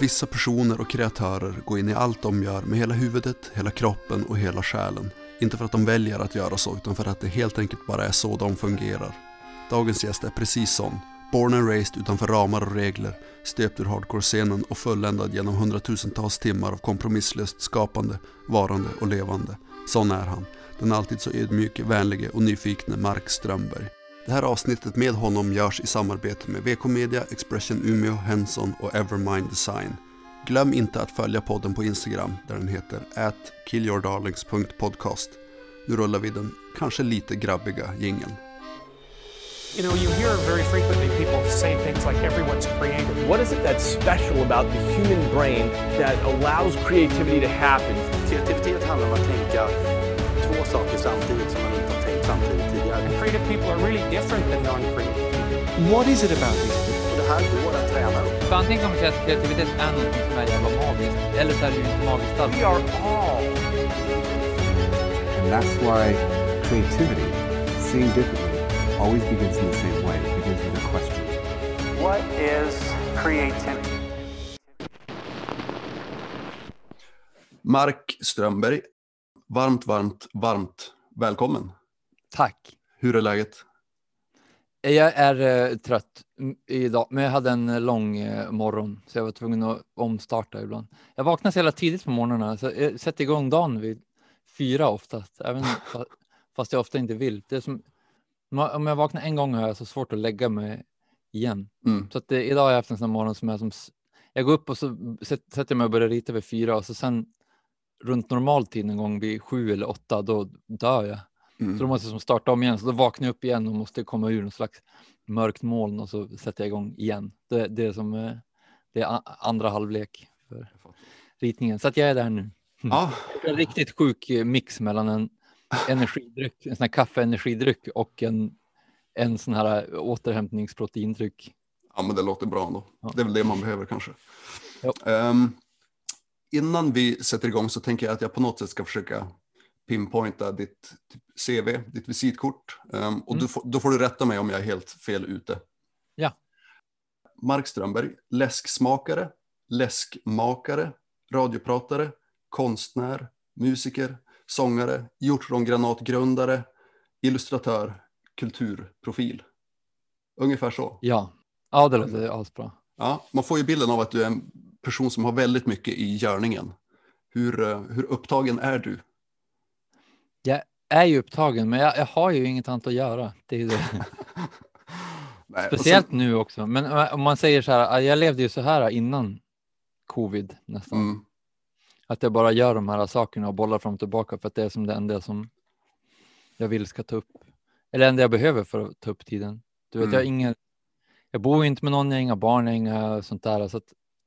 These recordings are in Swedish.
Vissa personer och kreatörer går in i allt de gör med hela huvudet, hela kroppen och hela själen. Inte för att de väljer att göra så, utan för att det helt enkelt bara är så de fungerar. Dagens gäst är precis sån. Born and raised utanför ramar och regler, stöpt ur hardcore-scenen och fulländad genom hundratusentals timmar av kompromisslöst skapande, varande och levande. Sån är han. Den alltid så ödmjuke, vänlige och nyfikne Mark Strömberg. Det här avsnittet med honom görs i samarbete med VK Media, Expression Umeå, Henson och Evermind Design. Glöm inte att följa podden på Instagram där den heter at killyourdarlings.podcast. Nu rullar vi den kanske lite grabbiga jingeln. You know, you hear very frequently people say things like everyone's creative. What is it that's special about the human brain that allows creativity to happen? Kreativitet handlar om att tänka två saker samtidigt som man inte har tänkt samtidigt creative people are really different than non-creative. What is it about these people? Det här går att träna upp. För antingen kan man säga att kreativitet är någonting som är jävla magiskt, eller så är det ju inte magiskt alls. We are all And that's why creativity, seeing differently, always begins in the same way. It begins with a question. What is creativity? Mark Strömberg, varmt, varmt, varmt välkommen. Tack. Hur är läget? Jag är eh, trött idag, men jag hade en eh, lång eh, morgon så jag var tvungen att omstarta ibland. Jag vaknar så jävla tidigt på morgnarna så jag sätter igång dagen vid fyra oftast, även fa- fast jag ofta inte vill. Det är som, om jag vaknar en gång har jag så svårt att lägga mig igen. Mm. Så att det, idag har jag haft en sån morgon som är som, jag går upp och så sätt- sätter jag mig och börjar rita vid fyra och så sen runt normal tid en gång vid sju eller åtta, då dör jag. Mm. Så då måste jag som starta om igen, så då vaknar jag upp igen och måste komma ur någon slags mörkt moln och så sätter jag igång igen. Det, det är som eh, det är andra halvlek för ritningen. Så att jag är där nu. Ja, En riktigt sjuk eh, mix mellan en energidryck, en sån här kaffeenergidryck och en, en sån här eh, återhämtningsproteindryck. ja, men det låter bra ändå. Ja. Det är väl det man behöver kanske. Ehm, innan vi sätter igång så tänker jag att jag på något sätt ska försöka pinpointa ditt typ, CV, ditt visitkort. Ehm, och Mm. får, då får du rätta mig om jag är helt fel ute. Ja. Mark Strömberg, läsksmakare, läskmakare, radiopratare, konstnär, musiker, sångare, hjortrongranatgrundare, illustratör, kulturprofil. Ungefär så. Ja, ja det låter asbra. Ja, man får ju bilden av att du är en person som har väldigt mycket i görningen. Hur, eh, hur upptagen är du? Jag är ju upptagen, men jag, jag har ju inget annat att göra. Det är det. Nej, Speciellt sen- nu också. Men om man säger så här, jag levde ju så här innan covid nästan. mm, Att jag bara gör de här sakerna och bollar fram och tillbaka för att det är som det enda som jag vill ska ta upp. Eller det enda jag behöver för att ta upp tiden. Du vet, Mm. jag har ingen. Jag bor inte med någon, jag har inga barn, jag har inga sånt där. Så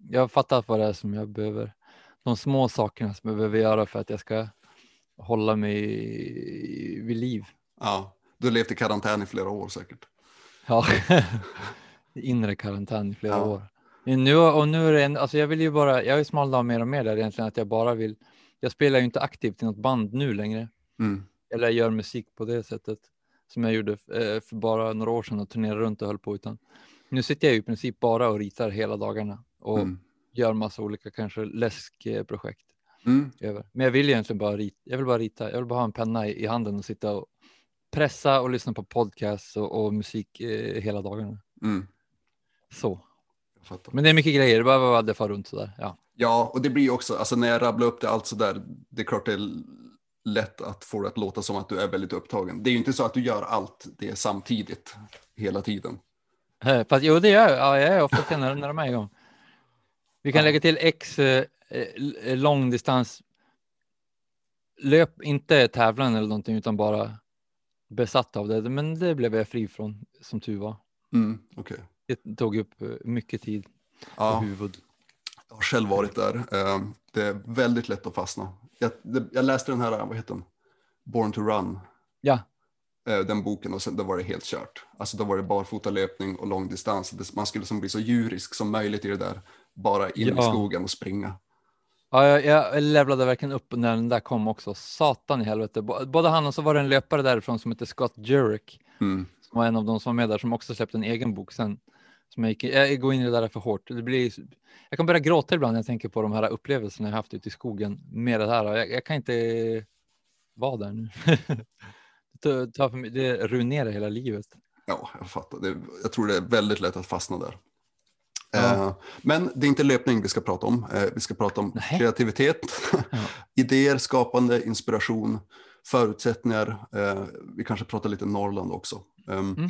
jag har fattat vad det är som jag behöver. De små sakerna som jag behöver göra för att jag ska hålla mig vid liv. ja, du har levt i karantän i flera år säkert. Ja, inre karantän i flera Ja. år. Nu, och nu är det en, alltså jag vill ju bara, jag har ju smalnat av mer och mer där egentligen att jag bara vill, jag spelar ju inte aktivt i något band nu längre. Mm, Eller gör musik på det sättet som jag gjorde eh, för bara några år sedan och turnerade runt och höll på utan nu sitter jag ju i princip bara och ritar hela dagarna och mm, gör massa olika kanske läskprojekt mm. över. Men jag vill egentligen bara rita, jag vill bara rita, jag vill bara ha en penna i, i handen och sitta och pressa och lyssna på podcasts och, och musik eh, hela dagarna. Mm, Så. Men det är mycket grejer, det bara vad det far runt sådär. Ja. Ja, och det blir också, alltså när jag rabblar upp det allt sådär, det är klart det är lätt att få det att låta som att du är väldigt upptagen. Det är ju inte så att du gör allt det samtidigt hela tiden. Eh, Fast jo, det gör jag. Ja, jag är ofta när, när de är igång. Vi kan Ja. lägga till X eh, långdistans. Löp, inte tävlan eller någonting, utan bara besatt av det. Men det blev jag fri från, som tur var. Mm, okej. Det tog upp eh, mycket tid Ja, huvud. jag har själv varit där. Eh, Det är väldigt lätt att fastna. Jag, det, jag läste den här, vad heter den? Born to Run. Ja, eh, den boken och sen då var det helt kört. Alltså då var det barfotalöpning och långdistans. Man skulle som bli så djurisk som möjligt i det där. Bara in i Ja. skogen och springa. Ja jag, jag levlade verkligen upp när den där kom också. Satan i helvete. Både han och så var det en löpare därifrån som hette Scott Jurek. Mm. som var en av de som var med där som också släppte en egen bok sen Som jag, gick, jag går in i det där för hårt. Det blir, jag kan börja gråta ibland när jag tänker på de här upplevelserna jag haft ute i skogen med det här. Jag, jag kan inte vara där nu. det, tar för mig, det ruinerar hela livet. Ja, jag fattar. Det, jag tror det är väldigt lätt att fastna där. Ja. Eh, Men det är inte löpning vi ska prata om. Eh, Vi ska prata om Nej. kreativitet, Ja. idéer, skapande, inspiration, förutsättningar. Eh, Vi kanske pratar lite Norrland också. Um, Mm.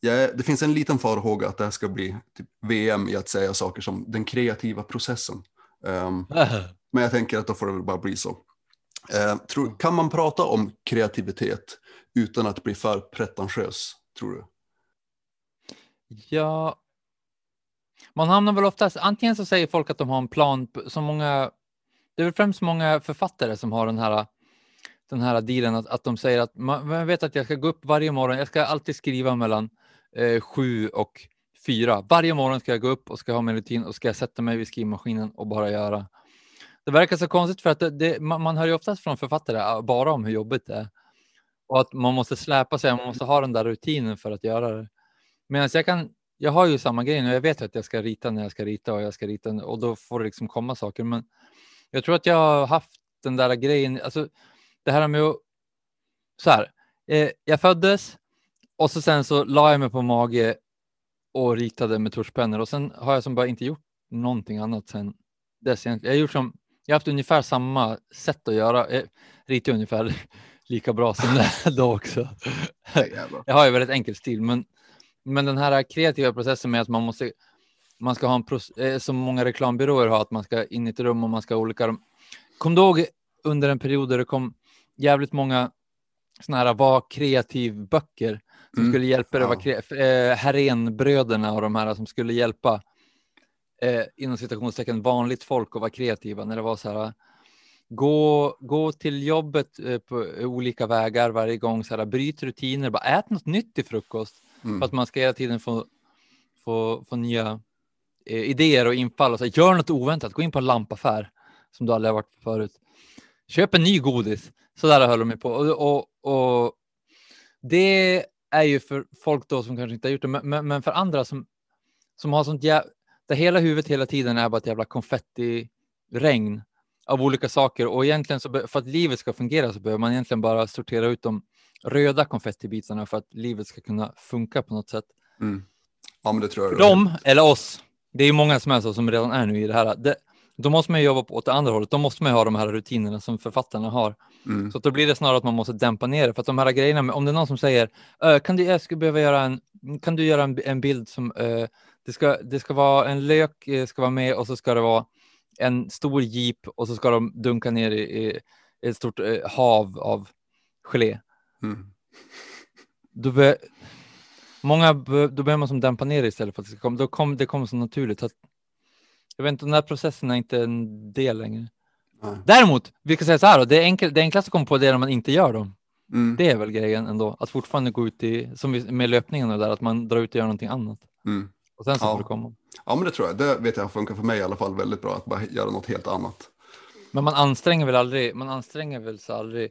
jag- det finns en liten farhåga att det här ska bli typ VM i att säga saker som den kreativa processen. Um, Men jag tänker att då får det väl bara bli så. Kan man prata om kreativitet utan att bli för pretentiös, tror du? Ja, man hamnar väl oftast, antingen så säger folk att de har en plan, så som många, det är väl främst många författare som har den här, den här dealen att, att de säger att man, man vet att jag ska gå upp varje morgon, jag ska alltid skriva mellan eh, sju och fyra. Varje morgon ska jag gå upp och ska ha min rutin och ska jag sätta mig vid skrivmaskinen och bara göra. Det verkar så konstigt för att det, det, man, man hör ju oftast från författare ah, bara om hur jobbigt det är och att man måste släpa sig, man måste ha den där rutinen för att göra det. Medan jag kan, jag har ju samma grej nu, jag vet att jag ska rita när jag ska rita och jag ska rita och då får det liksom komma saker. Men jag tror att jag har haft den där grejen, alltså det här med att, så här, eh, jag föddes och så sen så la jag mig på mage och ritade med tuschpennor och sen har jag som bara inte gjort någonting annat sen dess. Jag har gjort som, jag har haft ungefär samma sätt att göra, jag ritar ungefär lika bra som det då också. Jag har ju väldigt enkel stil, men, men den här kreativa processen med att man måste, man ska ha en, pros- eh, som många reklambyråer har, att man ska in i ett rum och man ska ha olika. Kom du ihåg under en period där det kom jävligt många såna här var kreativ böcker som Mm. skulle hjälpa dig, Ja. kre- eh, Herrénbröderna och de här som skulle hjälpa eh, inom citationstecken vanligt folk att vara kreativa när det var så här gå, gå till jobbet eh, på olika vägar varje gång, så här, bryt rutiner, bara ät något nytt till frukost Mm. för att man ska hela tiden få, få, få nya eh, idéer och infall och så här, gör något oväntat, gå in på en lampaffär som du aldrig har varit på förut. Köp en ny godis. Så där höll de på. Och, och, och det är ju för folk då som kanske inte har gjort det, men, men, men för andra som, som har sånt jävla, där hela huvudet hela tiden är bara ett jävla konfettiregn av olika saker och egentligen så för att livet ska fungera så behöver man egentligen bara sortera ut dem röda konfettibitarna för att livet ska kunna funka på något sätt. Mm. Ja, men det tror jag. För dem eller oss, det är ju många som är så som redan är nu i det här. Det, då måste man ju jobba på åt det andra hållet. Då måste man ju ha de här rutinerna som författarna har. Mm. Så då blir det snarare att man måste dämpa ner det. För att de här grejerna, med- om det är någon som säger, "Ö, kan du, jag skulle behöva göra en, kan du göra en, en bild som, eh, det, ska, det ska vara en lök, eh, ska vara med och så ska det vara en stor jeep och så ska de dunka ner i, i ett stort eh, hav av gelé. Mm. Då, be, många, då behöver man som dämpa ner det istället för att det ska komma, då kom, det kommer så naturligt. Att, jag vet inte, den här processen är inte en del längre. Nej. Däremot, vi kan säga så här då, det, enkel, det enklaste att komma på det är när man inte gör dem. Mm. Det är väl grejen ändå, att fortfarande gå ut i, som med löpningen och där, att man drar ut och gör någonting annat. Mm. Och sen så Ja. får det komma. Ja, men det tror jag. Det vet jag funkar för mig i alla fall väldigt bra, att bara göra något helt annat. Men man anstränger väl aldrig, man anstränger väl sig aldrig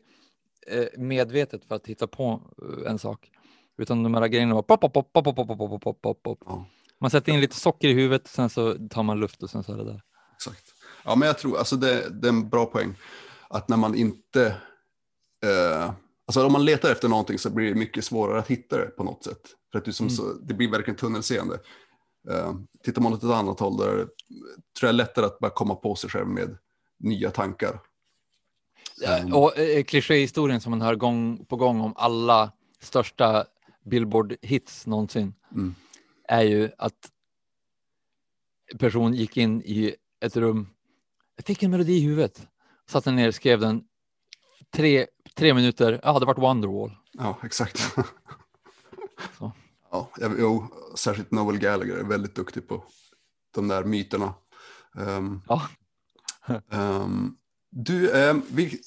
medvetet för att hitta på eh, en sak. Utan de här grejerna bara pop, pop, pop, pop, pop, pop, pop, pop, pop. Ja. Man sätter in lite socker i huvudet, sen så tar man luft och sen så är det där. Exakt. Ja, men jag tror, alltså det, det är en bra poäng. Att när man inte, eh, alltså om man letar efter någonting så blir det mycket svårare att hitta det på något sätt. För att du som Mm. så, det blir verkligen tunnelseende. Eh, tittar man åt ett annat håll där tror jag är lättare att bara komma på sig själv med nya tankar. Mm. Och eh, klichéhistorien som man hör gång på gång om alla största Billboard-hits någonsin Mm. är ju att person gick in i ett rum. Fick en melodi i huvudet. Satte ner, skrev den. Tre, tre minuter. Ja, det vart Wonderwall. Ja, exakt. Så. Ja, jag, jo, särskilt Noel Gallagher är väldigt duktig på de där myterna. Ehm, Ja. ehm, du, ehm, vi,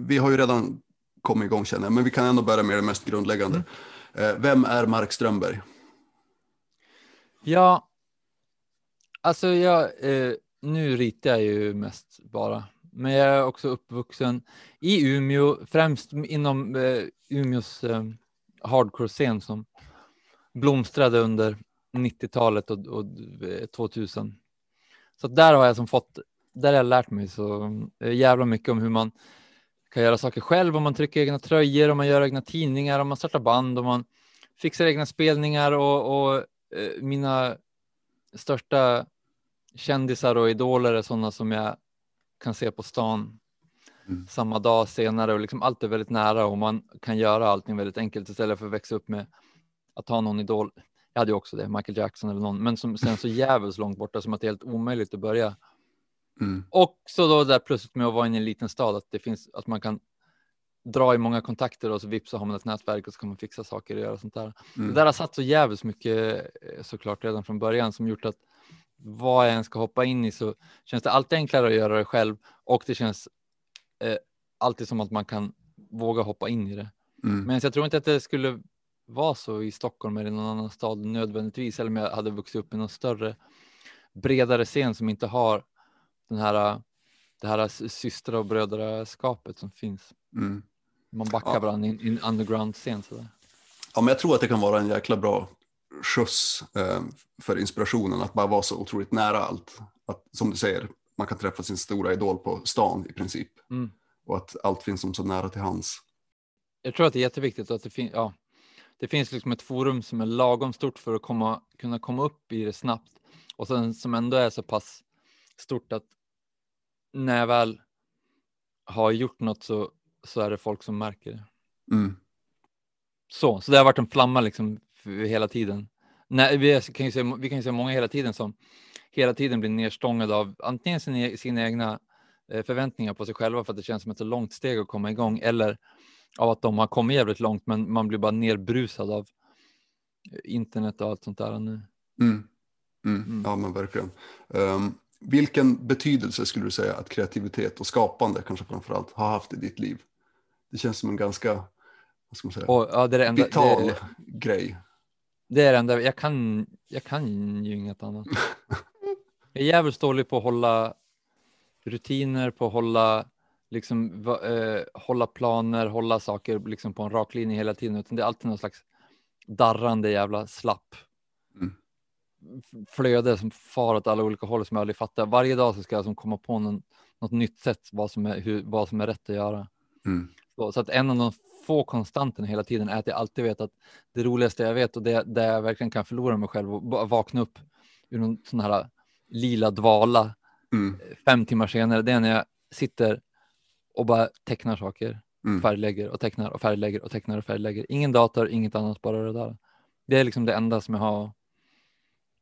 vi har ju redan kommit igång känner jag, men vi kan ändå börja med det mest grundläggande. Eh, vem är Mark Strömberg? Ja, alltså jag, eh, nu ritar jag ju mest bara, men jag är också uppvuxen i Umeå, främst inom eh, Umeås eh, hardcore-scen som blomstrade under 90-talet och, och eh, 2000. Så att där har jag som fått, där har jag lärt mig så eh, jävla mycket om hur man kan göra saker själv, om man trycker egna tröjor, om man gör egna tidningar, om man startar band, om man fixar egna spelningar och, och eh, mina största kändisar och idoler är sådana som jag kan se på stan Mm. samma dag senare och liksom allt är väldigt nära och man kan göra allting väldigt enkelt istället för att växa upp med att ha någon idol. Jag hade ju också det, Michael Jackson eller någon, men som sen så jävligt långt borta som att det är helt omöjligt att börja. Mm. Och så då där plötsligt med att vara i en liten stad, att det finns att man kan dra i många kontakter och så vips så har man ett nätverk och så kan man fixa saker och göra sånt där. Mm. Det där har satt så jävligt mycket eh, såklart redan från början som gjort att vad jag än ska hoppa in i så känns det alltid enklare att göra det själv och det känns eh, alltid som att man kan våga hoppa in i det. Mm. Men jag tror inte att det skulle vara så i Stockholm eller någon annan stad nödvändigtvis, eller om jag hade vuxit upp i någon större, bredare scen som inte har den här, det här systrar och brödraskapet som finns. Mm. Man backar Ja. varandra i en- underground-scen. Ja, men jag tror att det kan vara en jäkla bra skjuts eh, för inspirationen att bara vara så otroligt nära allt. Att, som du säger, man kan träffa sin stora idol på stan i princip. Mm. Och att allt finns som så nära till hands. Jag tror att det är jätteviktigt att det finns, ja, det finns liksom ett forum som är lagom stort för att komma, kunna komma upp i det snabbt och sen som ändå är så pass stort att när jag väl har gjort något så, så är det folk som märker det. Mm. Så, så det har varit en flamma liksom hela tiden. Nej, vi, kan ju se, vi kan ju se många hela tiden som hela tiden blir nedstångade av antingen sina, sina egna eh, förväntningar på sig själva för att det känns som ett så långt steg att komma igång eller av att de har kommit jävligt långt men man blir bara nerbrusad av eh, internet och allt sånt där nu. Mm. Mm. Mm. Ja, men verkligen. Ehm, vilken betydelse skulle du säga att kreativitet och skapande kanske framförallt har haft i ditt liv? Det känns som en ganska, vad ska man säga, Och, ja, det, är det, enda, vital det, grej. det är det enda, jag kan, jag kan ju inget annat. Jag är jävligt dålig på att hålla rutiner, på att hålla, liksom, eh, hålla planer, hålla saker liksom på en rak linje hela tiden, utan det är alltid någon slags darrande jävla slapp flöde som far åt alla olika håll som jag aldrig fattar. Varje dag så ska jag som komma på någon, något nytt sätt vad som, är, hur, vad som är rätt att göra. Mm. Så, så att en av de få konstanterna hela tiden är att jag alltid vet att det roligaste jag vet och det där jag verkligen kan förlora mig själv och vakna upp ur någon sån här lila dvala Mm. fem timmar senare, det är när jag sitter och bara tecknar saker, Mm. färglägger och tecknar och färglägger och tecknar och färglägger. Ingen dator, inget annat, bara det där. Det är liksom det enda som jag har.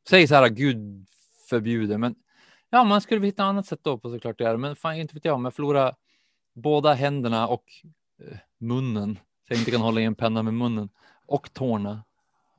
Säg så här, Gud förbjuder, men ja, man skulle hitta annat sätt då på såklart det är. Men fan, inte vet jag, om jag förlorar båda händerna och eh, munnen, så jag inte kan hålla i en penna med munnen och tårna.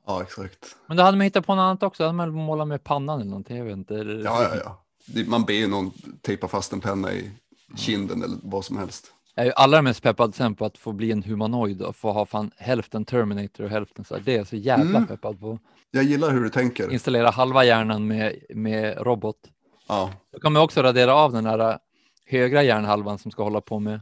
Ja, exakt. Men då hade man hittat på något annat också. Då hade man målat med pannan eller någonting. Jag vet inte. Ja, ja, ja. Man ber ju någon tejpa fast en penna i kinden eller vad som helst. Jag är ju allra mest peppad sen på att få bli en humanoid och få ha fan hälften Terminator och hälften så här. Det är jag så jävla Mm. peppad på. Jag gillar hur du tänker. Installera halva hjärnan med, med robot. Ja, Då kan man också radera av den där äh, högra hjärnhalvan som ska hålla på med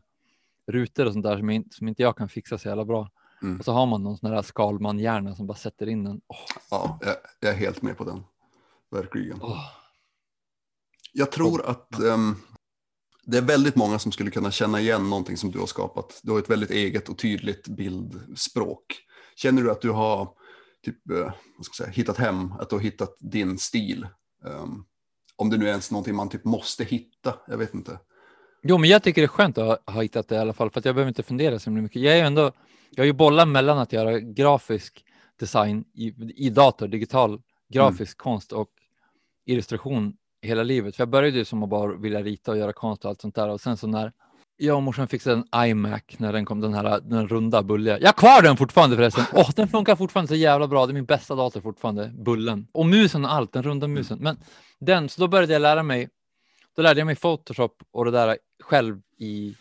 rutor och sånt där som, in, som inte jag kan fixa så jävla bra. Mm. Och så har man någon sån här Skalman-hjärna som bara sätter in den. Åh, ja jag, jag är helt med på den. Verkligen. åh. Jag tror att ehm, det är väldigt många som skulle kunna känna igen någonting som du har skapat. Du har ett väldigt eget och tydligt bildspråk. Känner du att du har typ, eh, säga, hittat hem, att du har hittat din stil? Ehm, om det nu är ens någonting man typ måste hitta, jag vet inte. Jo, men jag tycker det är skönt att ha, ha hittat det i alla fall, för att jag behöver inte fundera så mycket. Jag är ändå, jag har ju bollat mellan att göra grafisk design i, i dator, digital grafisk konst och illustration hela livet. För jag började ju som att bara vilja rita och göra konst och allt sånt där. Och sen så när jag och morsan fixade en iMac när den kom, den här den runda bulliga. Jag har kvar den fortfarande förresten. Åh, den funkar fortfarande så jävla bra. Det är min bästa dator fortfarande, bullen. Och musen och allt, den runda musen. Men den, så då började jag lära mig. Då lärde jag mig Photoshop och det där själv i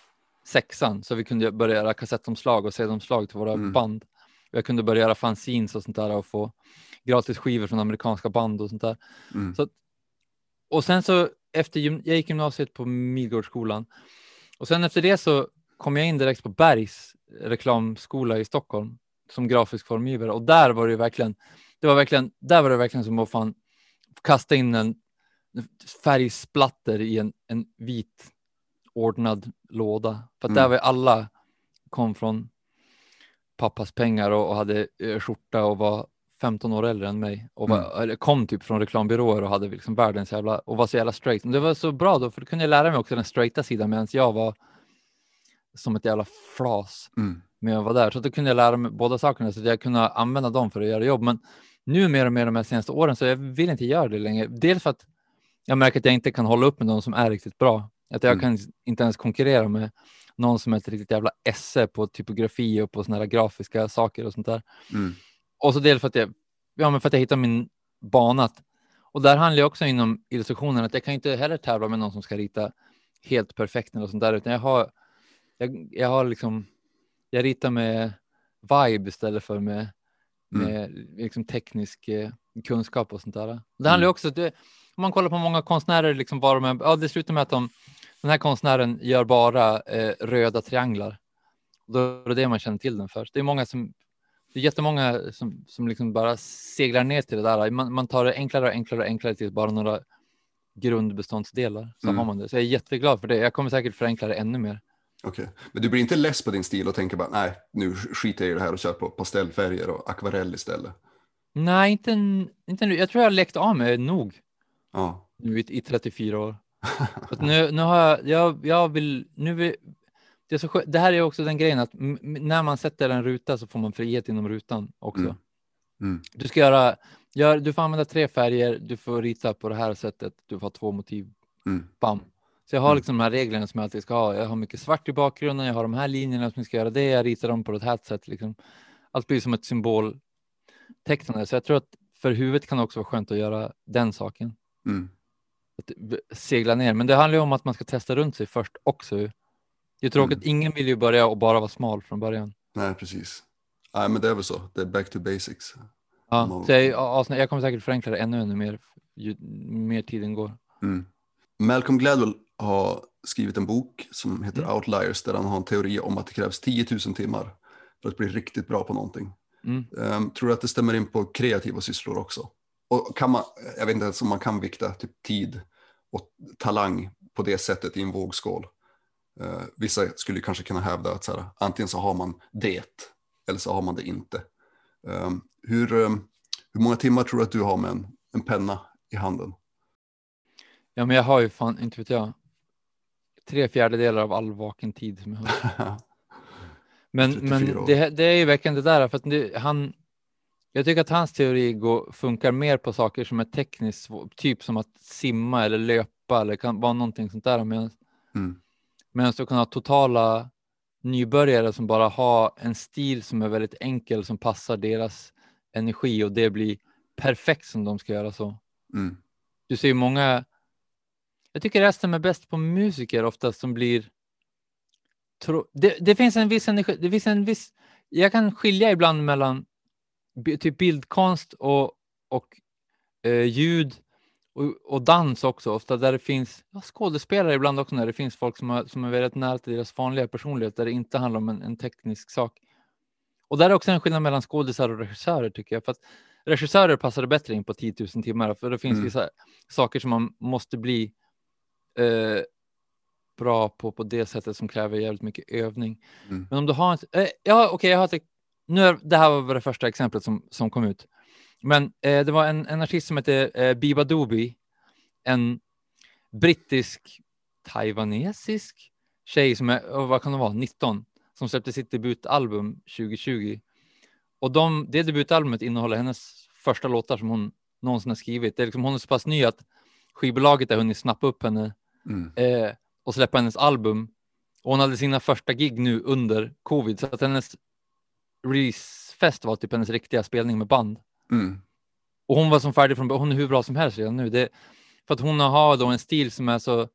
sexan. Så vi kunde börja göra kassettomslag och CD-omslag till våra Mm. band. Jag kunde börja göra fanzines och sånt där och få gratis skivor från amerikanska band och sånt där. Mm. Så, och sen så efter jag gick gymnasiet på Midgårdsskolan och sen efter det så kom jag in direkt på Bergs reklamskola i Stockholm som grafisk formgivare och där var det verkligen det var verkligen, där var det verkligen som att fan kasta in en färgsplatter i en, en vit ordnad låda. För Mm. där var alla kom från pappas pengar och, och hade eh, skjorta och var 15 år äldre än mig och var, eller kom typ från reklambyråer och hade liksom världens jävla och var så jävla straight. Men det var så bra då för då kunde jag lära mig också den straighta sidan medan jag var som ett jävla flas Mm. med att vara där. Så då kunde jag lära mig båda sakerna så att jag kunde använda dem för att göra jobb. Men nu mer och mer de här senaste åren så jag vill inte göra det längre. Dels för att jag märker att jag inte kan hålla upp med någon som är riktigt bra. Att jag Mm. kan inte ens konkurrera med någon som är ett riktigt jävla esse på typografi och på såna här grafiska saker och sånt där. Mm. Och så dels för att jag, ja, men för att jag hittar min bana. Och där handlar jag också inom illustrationen att jag kan inte heller tävla med någon som ska rita helt perfekt eller sånt där, utan jag har, jag, jag har liksom, jag ritar med vibe istället för med, Mm. med liksom teknisk eh, kunskap och sånt där. Det handlar ju också, det, om man kollar på många konstnärer, liksom bara med, ja, det slutar med att de, den här konstnären gör bara eh, röda trianglar. Då är det det man känner till den för. Det är många som, det är jättemånga som, som liksom bara seglar ner till det där. Man, man tar det enklare och enklare och enklare till bara några grundbeståndsdelar. Så Mm. har man det. Så jag är jätteglad för det. Jag kommer säkert förenkla det ännu mer. Okej. Men du blir inte less på din stil och tänker bara nej, nu skiter jag i det här och kör på pastellfärger och akvarell istället. Nej, inte, inte nu. Jag tror jag har läckt av mig nog Ja. nu i, i 34 år. Nu, nu har jag, jag, jag vill, nu vill, det, är så det här är också den grejen att när man sätter en ruta så får man frihet inom rutan också. Mm. Mm. Du ska göra, gör, du får använda tre färger, du får rita på det här sättet, du får ha två motiv, Mm. bam. Så jag har Mm. liksom de här reglerna som jag alltid ska ha. Jag har mycket svart i bakgrunden, jag har de här linjerna som jag ska göra det, jag ritar dem på ett här sätt. Liksom. Allt blir som ett symboltecknande, så jag tror att för huvudet kan det också vara skönt att göra den saken. Mm. Att segla ner, men det handlar ju om att man ska testa runt sig först också. Det är tråkigt, Mm. ingen vill ju börja och bara vara smal från början. Nej, precis. Nej, men det är väl så. Det är back to basics. Ja, Man- så jag, ja, jag kommer säkert förenkla det ännu, ännu mer ju mer tiden går. Mm. Malcolm Gladwell har skrivit en bok som heter Mm. Outliers där han har en teori om att det krävs 10 000 timmar för att bli riktigt bra på någonting. Mm. Ehm, tror du att det stämmer in på kreativa sysslor också? Och kan man, jag vet inte ens om man kan vikta typ tid och talang på det sättet i en vågskål. Eh, vissa skulle kanske kunna hävda att så här, antingen så har man det eller så har man det inte. Ehm, hur, ehm, hur många timmar tror du att du har med en, en penna i handen? Ja, men jag har ju fan, inte vet jag, tre fjärdedelar av all vaken tid som jag har. Men, 34 men det, det är ju verkligen det där, för att det, han, jag tycker att hans teori går, funkar mer på saker som är tekniskt, typ som att simma eller löpa eller kan vara någonting sånt där. Medan, Mm. Medan du kan ha totala nybörjare som bara har en stil som är väldigt enkel som passar deras energi och det blir perfekt som de ska göra så. Mm. Du ser ju många. Jag tycker resten är bäst på musiker oftast som blir. Tro, det, det finns en viss energi. Det finns en viss. Jag kan skilja ibland mellan typ bildkonst och och eh, ljud och, och dans också ofta där det finns ja, skådespelare ibland också när det finns folk som, har, som är väldigt nära till deras vanliga personlighet där det inte handlar om en, en teknisk sak. Och där är också en skillnad mellan skådisar och regissörer tycker jag. För att regissörer passar bättre in på 10 000 timmar för det finns Mm. vissa saker som man måste bli eh, bra på på det sättet som kräver jävligt mycket övning. Mm. Men om du har en, eh, ja okej jag har nu är, det här var det första exemplet som, som kom ut. Men eh, det var en, en artist som heter eh, Biba Doobie, en brittisk taiwanesisk tjej som är, oh, vad kan det vara, 19, som släppte sitt debutalbum 2020. Och de, det debutalbumet innehåller hennes första låtar som hon någonsin har skrivit. Det är liksom, hon är så pass ny att skivbolaget har hunnit snappa upp henne Mm. eh, och släppa hennes album. Och hon hade sina första gig nu under covid, så att hennes releasefest var typ hennes riktiga spelning med band. Mm. Och hon var som färdig från. Hon är hur bra som helst redan nu. Det, för att hon har då en stil som är så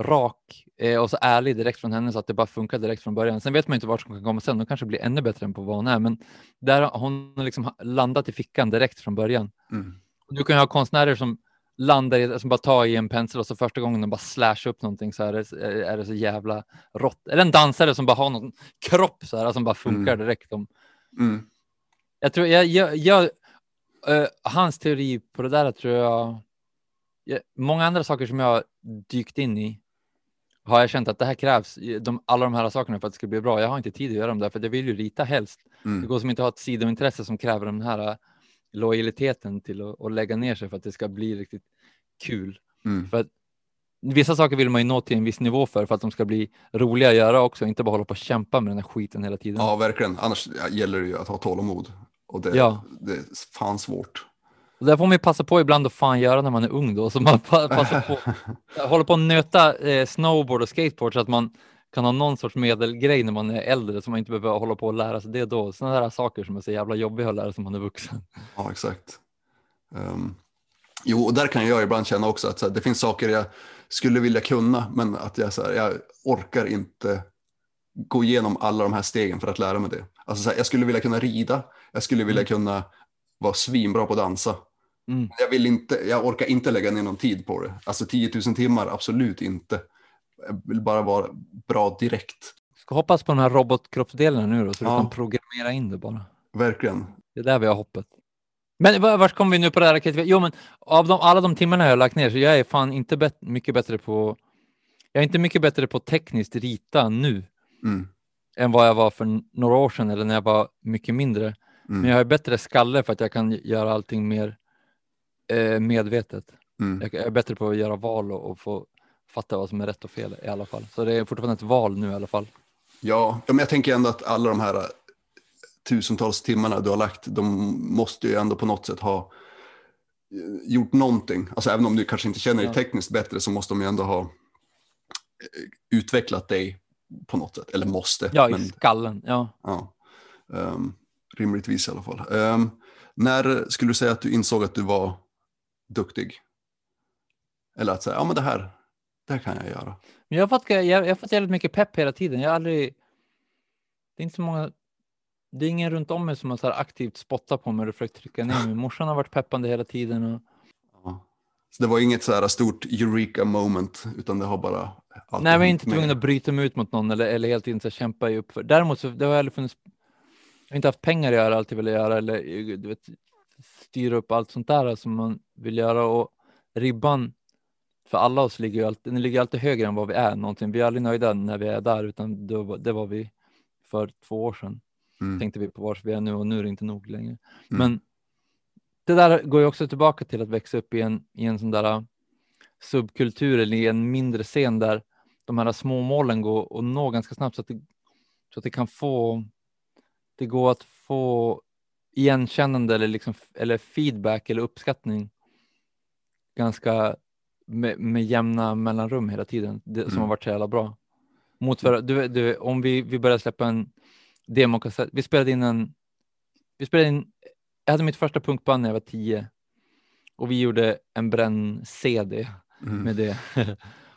rak eh, och så ärlig direkt från henne så att det bara funkar direkt från början. Sen vet man inte vart som kan komma sen. Hon kanske blir ännu bättre än på vad hon är, men där har hon liksom landat i fickan direkt från början. Mm. Du kan ju ha konstnärer som landar i, som bara tar i en pensel och så första gången de bara slashar upp någonting så är det, är det så jävla rått. Eller en dansare som bara har någon kropp så här som bara funkar Mm. direkt. Om, Mm. Jag tror jag, jag, jag eh, hans teori på det där tror jag. Ja, många andra saker som jag dykt in i har jag känt att det här krävs. De, alla de här sakerna för att det ska bli bra. Jag har inte tid att göra dem där för jag vill ju rita helst. Mm. Det går som inte att ha ett sidointresse som kräver den här eh, lojaliteten till att, att lägga ner sig för att det ska bli riktigt kul. Mm. För att vissa saker vill man ju nå till en viss nivå för, för att de ska bli roliga att göra också, inte bara hålla på och kämpa med den här skiten hela tiden. Ja, verkligen. Annars gäller det ju att ha tålamod. Och det, Ja. det är fan svårt. Och där får man ju passa på ibland att fan göra när man är ung då, så man pa- passar på, håller på att nöta eh, snowboard och skateboard så att man kan ha någon sorts medelgrej när man är äldre så man inte behöver hålla på och lära sig det då. Sådana där saker som är så jävla jobbiga att lära sig när man är vuxen. Ja, exakt. Ehm, jo, och där kan jag ibland känna också att här, det finns saker jag skulle vilja kunna, men att jag, så här, jag orkar inte gå igenom alla de här stegen för att lära mig det. Alltså, så här, jag skulle vilja kunna rida, jag skulle vilja kunna vara svinbra på att dansa. Mm. Jag, vill inte, jag orkar inte lägga ner någon tid på det. Alltså 10 000 timmar, absolut inte. Jag vill bara vara bra direkt. Ska hoppas på de här robotkroppsdelarna nu då, så Ja. du kan programmera in det bara. Verkligen. Det är där vi har hoppet. Men var- vart kommer vi nu på det här? Jo, men av de, alla de timmarna jag har lagt ner så jag är fan inte bet- mycket bättre på. Jag är inte mycket bättre på tekniskt rita nu Mm. än vad jag var för några år sedan eller när jag var mycket mindre. Mm. Men jag har bättre skalle för att jag kan göra allting mer eh, medvetet. Mm. Jag är bättre på att göra val och, och få fatta vad som är rätt och fel i alla fall. Så det är fortfarande ett val nu i alla fall. Ja, men jag tänker ändå att alla de här eh, tusentals timmarna du har lagt, de måste ju ändå på något sätt ha eh, gjort någonting. Alltså även om du kanske inte känner dig tekniskt bättre så måste de ju ändå ha eh, utvecklat dig på något sätt. Eller måste. Ja, men, i skallen. Ja. ja. Um, rimligtvis i alla fall. Ehm, när skulle du säga att du insåg att du var duktig? Eller att säga, ja men det här, det här kan jag göra. Men jag har, fått, jag, jag har fått jävligt mycket pepp hela tiden. Jag har aldrig... Det är inte så många... Det är ingen runt om mig som har så här aktivt spottat på mig och försökt trycka ner mig. Morsan har varit peppande hela tiden. Och... Ja. Så det var inget så här stort eureka moment, utan det har bara... Nej, jag är hängt inte tvungen att bryta mig ut mot någon eller, eller helt här kämpa i uppför. Däremot så det har jag aldrig funnits... Jag har inte haft pengar att göra allt jag vill göra eller du vet, styra upp allt sånt där som man vill göra. Och ribban för alla oss ligger ju alltid, den ligger alltid högre än vad vi är någonting. Vi är aldrig nöjda när vi är där, utan det var, det var vi för två år sedan. Mm. Tänkte vi på var vi är nu och nu är det inte nog längre. Mm. Men det där går ju också tillbaka till att växa upp i en, i en sån där uh, subkultur eller i en mindre scen där de här små målen går och nå ganska snabbt så att det, så att det kan få det går att få igenkännande eller, liksom, eller feedback eller uppskattning ganska med, med jämna mellanrum hela tiden, det, som Mm. har varit så jävla bra. Mot för, du, du, om vi, vi började släppa en demokassett, vi spelade in en, vi spelade in, jag hade mitt första punkband när jag var tio och vi gjorde en bränn-CD Mm. med det.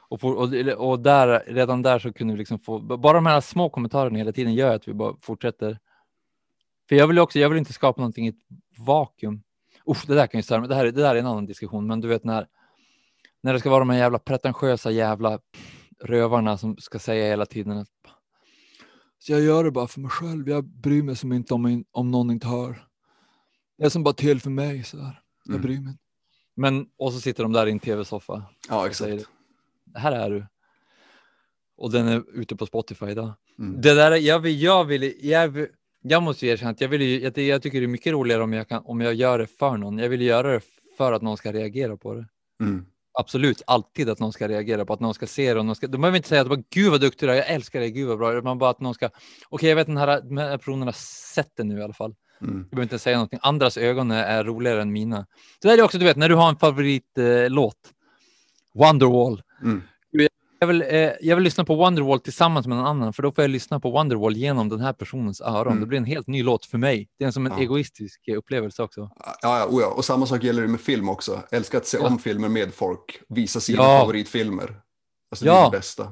och, på, och, och där, redan där så kunde vi liksom få, bara de här små kommentarerna hela tiden gör att vi bara fortsätter. För jag vill också, jag vill inte skapa någonting i ett vakuum. Usch, det där kan ju störa mig. Det här, är- det där är en annan diskussion, men du vet när, när det ska vara de här jävla pretentiösa jävla rövarna som ska säga hela tiden att så jag gör det bara för mig själv. Jag bryr mig som inte om, om någon inte hör. Det är som bara till för mig så där. Jag Mm. bryr mig. Men och så sitter de där i en tv-soffa. Ja, och säger, exakt. Här är du. Och den är ute på Spotify idag. Mm. Det där, jag, vill, jag, vill, jag, vill, jag måste erkänna att jag, vill, ju- jag, jag tycker det är mycket roligare om jag, kan, om jag gör det för någon. Jag vill göra det för att någon ska reagera på det. Mm. Absolut, alltid att någon ska reagera på att någon ska se det. Och någon ska, de behöver inte säga att bara, gud vad duktig du är, jag älskar dig, gud vad bra. Man bara att någon ska, okej jag vet den här, den här personen har sett det nu i alla fall. Mm. Jag behöver inte säga någonting. Andras ögon är, är roligare än mina. Så det är det också, du vet, när du har en favoritlåt, eh, Wonderwall. Mm. Jag vill, eh, jag vill lyssna på Wonderwall tillsammans med någon annan, för då får jag lyssna på Wonderwall genom den här personens öron. Mm. Det blir en helt ny låt för mig. Det är som en Ja. egoistisk eh, upplevelse också. Ja, ja, oh ja, och samma sak gäller det med film också. Älskar att se Ja. om filmer med folk, visa sina Ja. favoritfilmer. Alltså det Ja. är det bästa.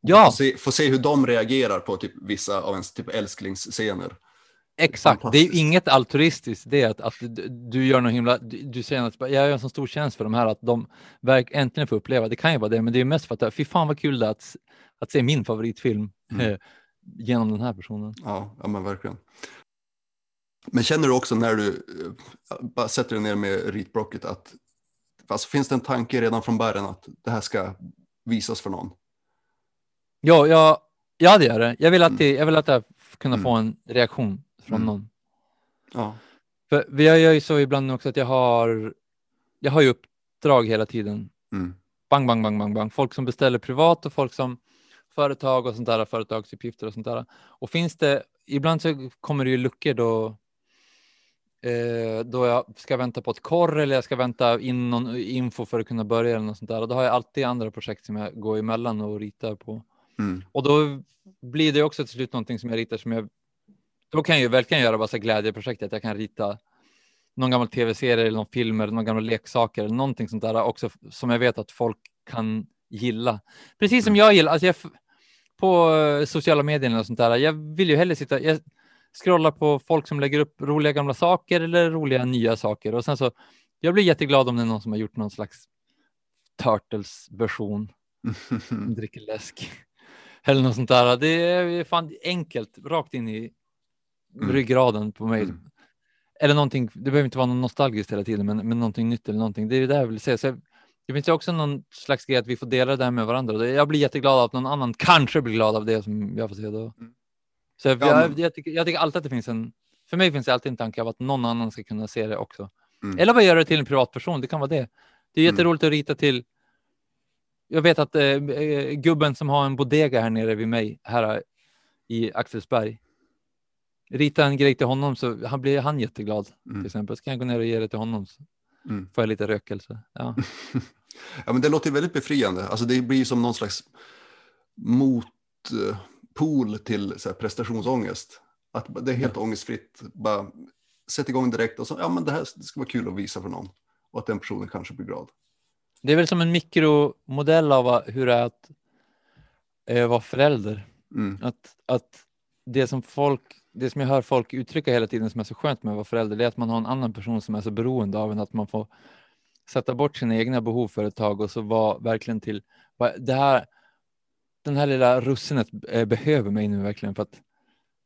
Ja, Få se, få se hur de reagerar på typ vissa av ens typ älsklingsscener. Exakt. Det är ju inget altruistiskt det att, att du, gör någon himla, du, du säger att jag gör en så stor tjänst för de här att de verk, äntligen får uppleva. Det kan ju vara det, men det är mest för att fy fan vad kul det är att, att se min favoritfilm Mm. eh, genom den här personen. Ja, ja men verkligen. Men känner du också när du eh, bara sätter dig ner med ritblocket att alltså, finns det en tanke redan från början att det här ska visas för någon? Ja, ja, ja det gör det. Jag vill alltid, jag vill alltid kunna Mm. få en reaktion från Mm. någon. Ja. För vi gör ju så ibland också att jag har, jag har ju uppdrag hela tiden. Mm. Bang, bang, bang, bang, bang. Folk som beställer privat och folk som företag och sånt där, företagsuppgifter och sånt där. Och finns det, ibland så kommer det ju luckor då, eh, då jag ska vänta på ett korr eller jag ska vänta in någon info för att kunna börja eller något sånt där. Och då har jag alltid andra projekt som jag går emellan och ritar på. Mm. Och då blir det också till slut någonting som jag ritar som jag, då kan jag ju verkligen göra här glädjeprojekt, att jag kan rita någon gammal tv-serie eller någon film eller någon gamla leksaker eller någonting sånt där också som jag vet att folk kan gilla. Precis som jag gillar, alltså jag, på eh, sociala medier och sånt där, jag vill ju hellre sitta, jag scrollar på folk som lägger upp roliga gamla saker eller roliga nya saker och sen så, jag blir jätteglad om det är någon som har gjort någon slags Turtles-version dricker läsk. Eller något sånt där. Det är fan enkelt, rakt in i Mm. ryggraden på mig. Mm. Eller någonting, det behöver inte vara något nostalgiskt hela tiden, men, men någonting nytt eller någonting. Det är det jag vill säga. Så jag, det finns ju också någon slags grej att vi får dela det här med varandra. Jag blir jätteglad av att någon annan kanske blir glad av det som jag får se då. Mm. Så jag, Ja, jag, jag, tycker, jag tycker alltid att det finns en, för mig finns det alltid en tanke av att någon annan ska kunna se det också. Mm. Eller vad gör det till en privatperson? Det kan vara det. Det är Mm. jätteroligt att rita till. Jag vet att eh, eh, gubben som har en bodega här nere vid mig, här i Axelsberg. Rita en grej till honom så han blir han jätteglad Mm. till exempel. Så kan jag gå ner och ge det till honom så Mm. får jag lite rökelse. Ja. Ja, men det låter väldigt befriande. Alltså, det blir som någon slags motpol till så här, prestationsångest. Att det är helt ångestfritt. Bara sätt igång direkt och så, ja men det här det ska vara kul att visa för någon. Och att den personen kanske blir glad. Det är väl som en mikromodell av hur det är att eh, vara förälder. Mm. Att, att det som folk, det som jag hör folk uttrycka hela tiden som är så skönt med att vara förälder, det är att man har en annan person som är så beroende av en, att man får sätta bort sina egna behov för ett tag och så vara verkligen till, det här, den här lilla russinet eh, behöver mig nu verkligen för att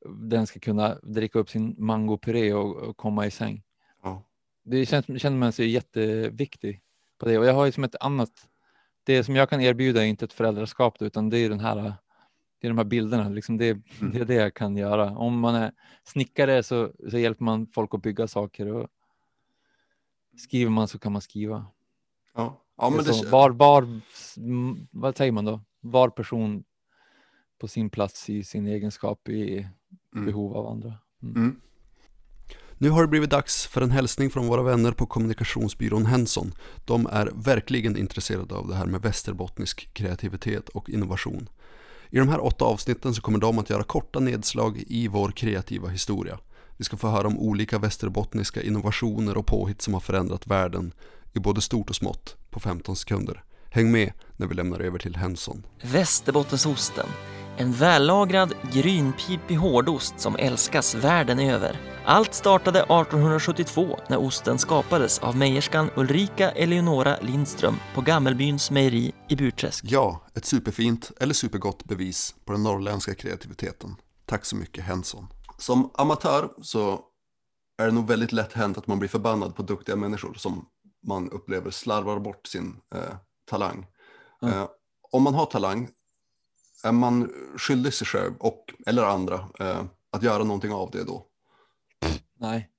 den ska kunna dricka upp sin mangopuré och, och komma i säng. Ja. Det känns, känner man sig jätteviktig på det och jag har ju som ett annat, det som jag kan erbjuda är inte ett föräldraskap utan det är den här det är de här bilderna, liksom det, Mm. det är det jag kan göra. Om man är snickare så, så hjälper man folk att bygga saker och skriver man så kan man skriva. Ja. ja, Det men det, så, var, var, mm, vad säger man då? Var person på sin plats i sin egenskap i Mm. behov av andra. Mm. Mm. Nu har det blivit dags för en hälsning från våra vänner på kommunikationsbyrån Henson. De är verkligen intresserade av det här med västerbottnisk kreativitet och innovation. I de här åtta avsnitten så kommer de att göra korta nedslag i vår kreativa historia. Vi ska få höra om olika västerbottniska innovationer och påhitt som har förändrat världen i både stort och smått på 15 sekunder. Häng med när vi lämnar över till Henson. Västerbottensosten. En vällagrad, grynpipig hårdost som älskas världen över. Allt startade 1872 när osten skapades av mejerskan Ulrika Eleonora Lindström på Gammelbyns mejeri i Burträsk. Ja, ett superfint eller supergott bevis på den norrländska kreativiteten. Tack så mycket Henson. Som amatör så är det nog väldigt lätt hänt att man blir förbannad på duktiga människor som man upplever slarvar bort sin eh, talang. Mm. Eh, om man har talang är man skyldig sig själv och eller andra eh, att göra någonting av det då. Nej.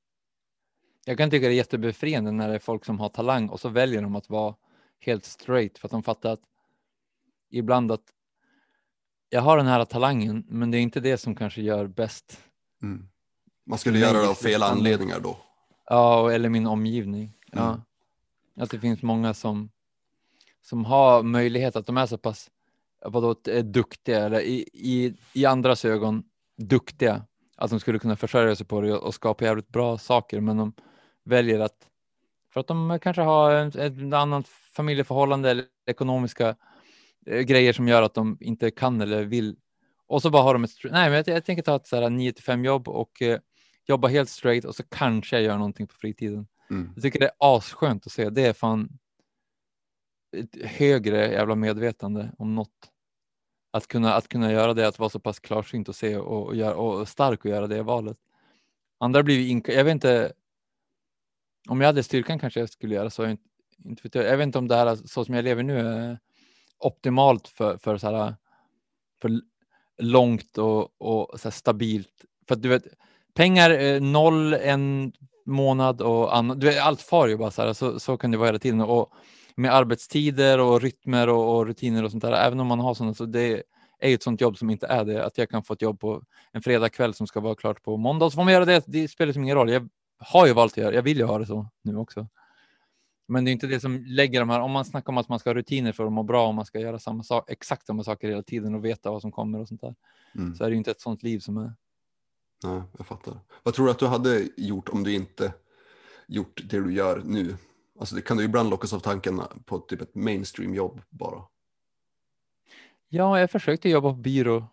Jag kan tycka det är jättebefriande när det är folk som har talang och så väljer de att vara helt straight för att de fattar att ibland att jag har den här talangen, men det är inte det som kanske gör bäst. Mm. Man skulle göra det av fel anledningar då. Ja, eller min omgivning. Ja. Mm. Att det finns många som, som har möjlighet att de är så pass vadå, är duktiga eller i, i, i andras ögon duktiga att de skulle kunna försörja sig på det och skapa jävligt bra saker, men de väljer att för att de kanske har ett annat familjeförhållande eller ekonomiska eh, grejer som gör att de inte kan eller vill. Och så bara har de ett, nej men jag, jag tänker ta ett så här 9 till 5 jobb och eh, jobba helt straight och så kanske jag gör någonting på fritiden. Mm. Jag tycker det är asskönt att se. Det är fan ett högre jävla medvetande om något. Att kunna, att kunna göra det, att vara så pass klarsynt och se och, och, göra, och stark och göra det valet. Andra blir inka- jag vet inte. Om jag hade styrkan kanske jag skulle göra så. Jag, inte, inte vet jag. vet inte om det här så som jag lever nu är optimalt för, för så här för långt och, och så här stabilt. För att du vet, pengar noll en månad och annat. Du vet, allt far ju bara så här. Så, så kan det vara hela tiden. Och med arbetstider och rytmer och, och rutiner och sånt där. Även om man har sådana så det är ju ett sånt jobb som inte är det. Att jag kan få ett jobb på en fredagkväll som ska vara klart på måndag. Så får man göra det. Det spelar som ingen roll. Jag har ju valt att göra. Jag vill ju ha det så nu också. Men det är inte det som lägger de här. Om man snackar om att man ska ha rutiner för att må bra och man ska göra samma sak, exakt samma saker hela tiden och veta vad som kommer och sånt där. Mm. Så är det ju inte ett sånt liv som är. Nej, jag fattar. Vad tror du att du hade gjort om du inte gjort det du gör nu? Alltså det kan du ibland lockas av tanken på typ ett mainstream-jobb bara. Ja, jag försökte jobba på byrå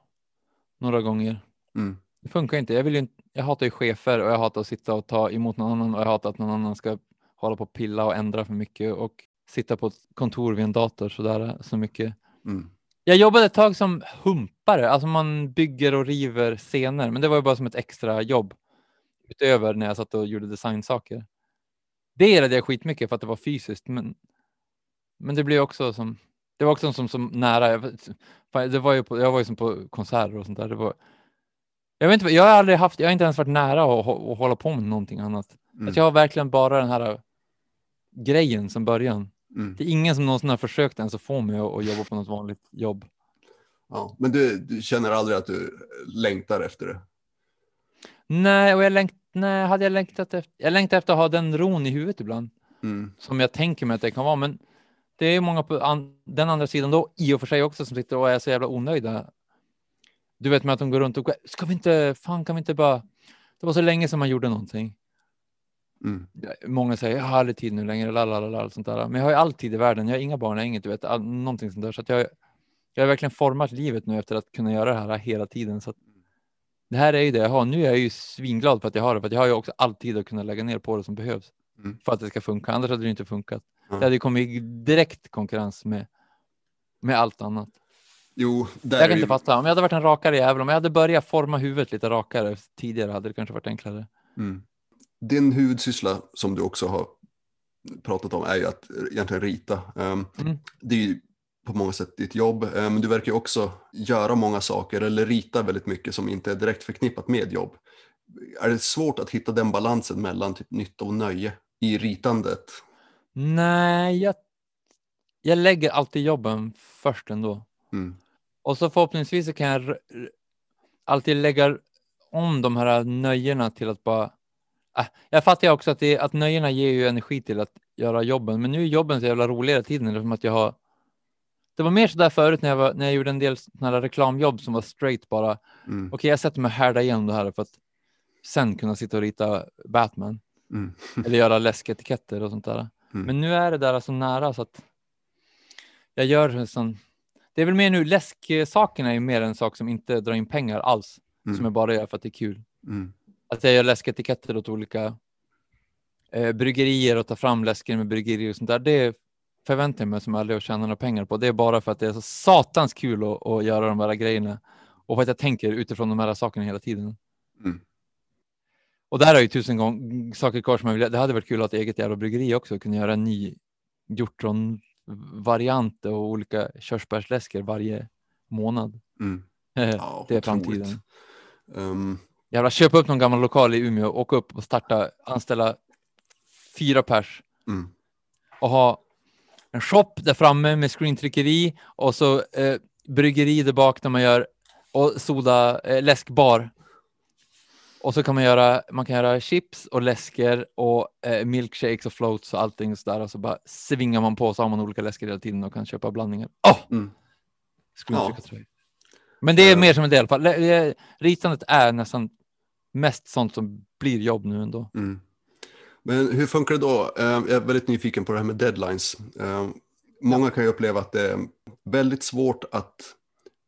några gånger. Mm. Det funkar inte. Jag, vill ju inte. jag hatar ju chefer och jag hatar att sitta och ta emot någon annan och jag hatar att någon annan ska hålla på och pilla och ändra för mycket och sitta på ett kontor vid en dator sådär så mycket. Mm. Jag jobbade ett tag som humpare, alltså man bygger och river scener, men det var ju bara som ett extra jobb utöver när jag satt och gjorde designsaker. Det gillade jag skitmycket för att det var fysiskt, men, men det blev också som, det var också som, som nära, jag det var ju på, jag var ju som på konserter och sånt där. Det var, jag vet inte, jag har aldrig haft, jag har inte ens varit nära att, hå- att hålla på med någonting annat. Mm. Att jag har verkligen bara den här grejen som början. Mm. Det är ingen som någonsin har försökt ens att få mig att, att jobba på något vanligt jobb. Ja. Men du, du känner aldrig att du längtar efter det? Nej, och jag längt, nej, hade jag längtat efter, jag längtar efter att ha den ron i huvudet ibland, Mm. som jag tänker mig att det kan vara, men det är många på an, den andra sidan då, i och för sig också, som sitter och är så jävla onöjda. Du vet med att de går runt och ska vi inte, fan kan vi inte bara, det var så länge sedan man gjorde någonting. Mm. Många säger, jag har aldrig tid nu längre, lalalala, allt sånt där. Men jag har ju all tid i världen, jag har inga barn, jag har inget, du vet, all, någonting sånt där. Så att jag, jag har verkligen format livet nu efter att kunna göra det här hela tiden. Så att det här är ju det jag har. Nu är jag ju svinglad för att jag har det, för att jag har ju också all tid att kunna lägga ner på det som behövs Mm. för att det ska funka. Annars hade det inte funkat. Ja. Det hade kommit i direkt konkurrens med, med allt annat. Jo, där Jag kan inte fatta. Om jag hade varit en rakare jävel, om jag hade börjat forma huvudet lite rakare tidigare hade det kanske varit enklare. Mm. Din huvudsyssla som du också har pratat om är ju att egentligen rita. Um, Mm. Det är ju på många sätt ditt jobb, eh, men du verkar ju också göra många saker eller rita väldigt mycket som inte är direkt förknippat med jobb. Är det svårt att hitta den balansen mellan typ nytta och nöje i ritandet? Nej, jag, jag lägger alltid jobben först ändå. Mm. Och så förhoppningsvis så kan jag alltid lägga om de här nöjena till att bara... Äh, jag fattar också att, det, att nöjena ger ju energi till att göra jobben, men nu är jobben så jävla roliga hela tiden. Som att jag har... Det var mer så där förut när jag, var, när jag gjorde en del här reklamjobb som var straight bara. Mm. Okej, jag sätter mig och härdar igenom det här för att sen kunna sitta och rita Batman Mm. eller göra läsketiketter och sånt där. Mm. Men nu är det där så nära så att jag gör sån. Det är väl mer nu, läsksakerna är mer en sak som inte drar in pengar alls, Mm. som jag bara gör för att det är kul. Mm. Att jag gör läsketiketter åt olika eh, bryggerier och tar fram läsker med bryggerier och sånt där. Det förväntar jag mig som aldrig att tjäna några pengar på. Det är bara för att det är så satans kul att, att göra de här grejerna och för att jag tänker utifrån de här sakerna hela tiden. Mm. Och där har ju tusen gånger saker kvar som jag vill. Det hade varit kul att ha ett eget jävla bryggeri också, kunna göra en ny hjortron-variant och olika körsbärsläsker varje månad. Mm. Ja, det är framtiden. Um, Jävla köpa upp någon gammal lokal i Umeå, åka upp och starta, anställa fyra pers mm. och ha en shop där framme med screentryckeri och så eh, bryggeri där bak där man gör och soda, eh, läskbar. Och så kan man göra, man kan göra chips och läsker och eh, milkshakes och floats och allting sådär och så bara svingar man på så har man olika läsker hela tiden och kan köpa blandningar. Åh! Mm. Screentryckartröja. Men det är mer som en del. eh, Ritandet är nästan mest sånt som blir jobb nu ändå. Mm. Men hur funkar det då? Eh, Jag är väldigt nyfiken på det här med deadlines. Eh, Många kan ju uppleva att det är väldigt svårt att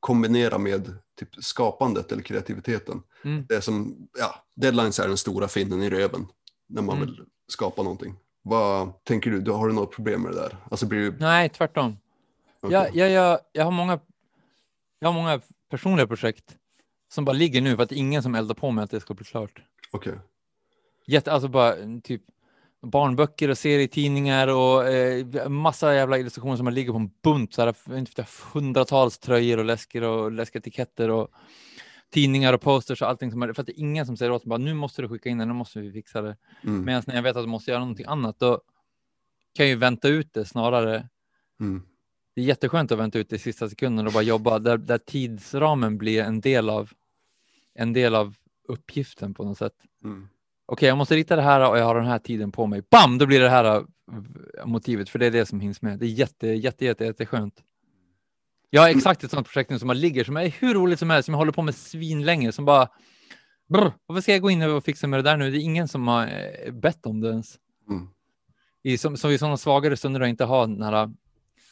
kombinera med typ skapandet eller kreativiteten. Mm. Det är som, ja, deadlines är den stora finnen i röven när man Mm. vill skapa någonting. Vad tänker du? du? Har du något problem med det där? Alltså blir du... Nej, tvärtom. okej. Jag, jag, jag, jag, har många, jag har många personliga projekt som bara ligger nu för att det är ingen som eldar på med att det ska bli klart. Okej. Jätte, alltså bara typ barnböcker och serietidningar och eh, massa jävla illustrationer som man ligger på en bunt, så här, hundratals tröjor och läsker och läsketiketter och tidningar och posters och allting som är, för att det är ingen som säger åt mig bara nu måste du skicka in det, nu måste vi fixa det. Mm. Medan när jag vet att jag måste göra någonting annat, då kan jag ju vänta ut det snarare. Mm. Det är jätteskönt att vänta ut det i sista sekunden och bara jobba där, där tidsramen blir en del av en del av uppgiften på något sätt. Mm. Okej, jag måste rita det här och jag har den här tiden på mig. Bam, då blir det här äh, motivet, för det är det som hinns med. Det är jätte, jätte, jätte, jätteskönt. Jag har exakt ett sånt projekt nu som bara ligger, som är hur roligt som helst, som jag håller på med svinlänge, som bara brr, varför ska jag gå in och fixa med det där nu? Det är ingen som har eh, bett om det ens. Mm. I, som, som i sådana svagare stunder och inte ha den här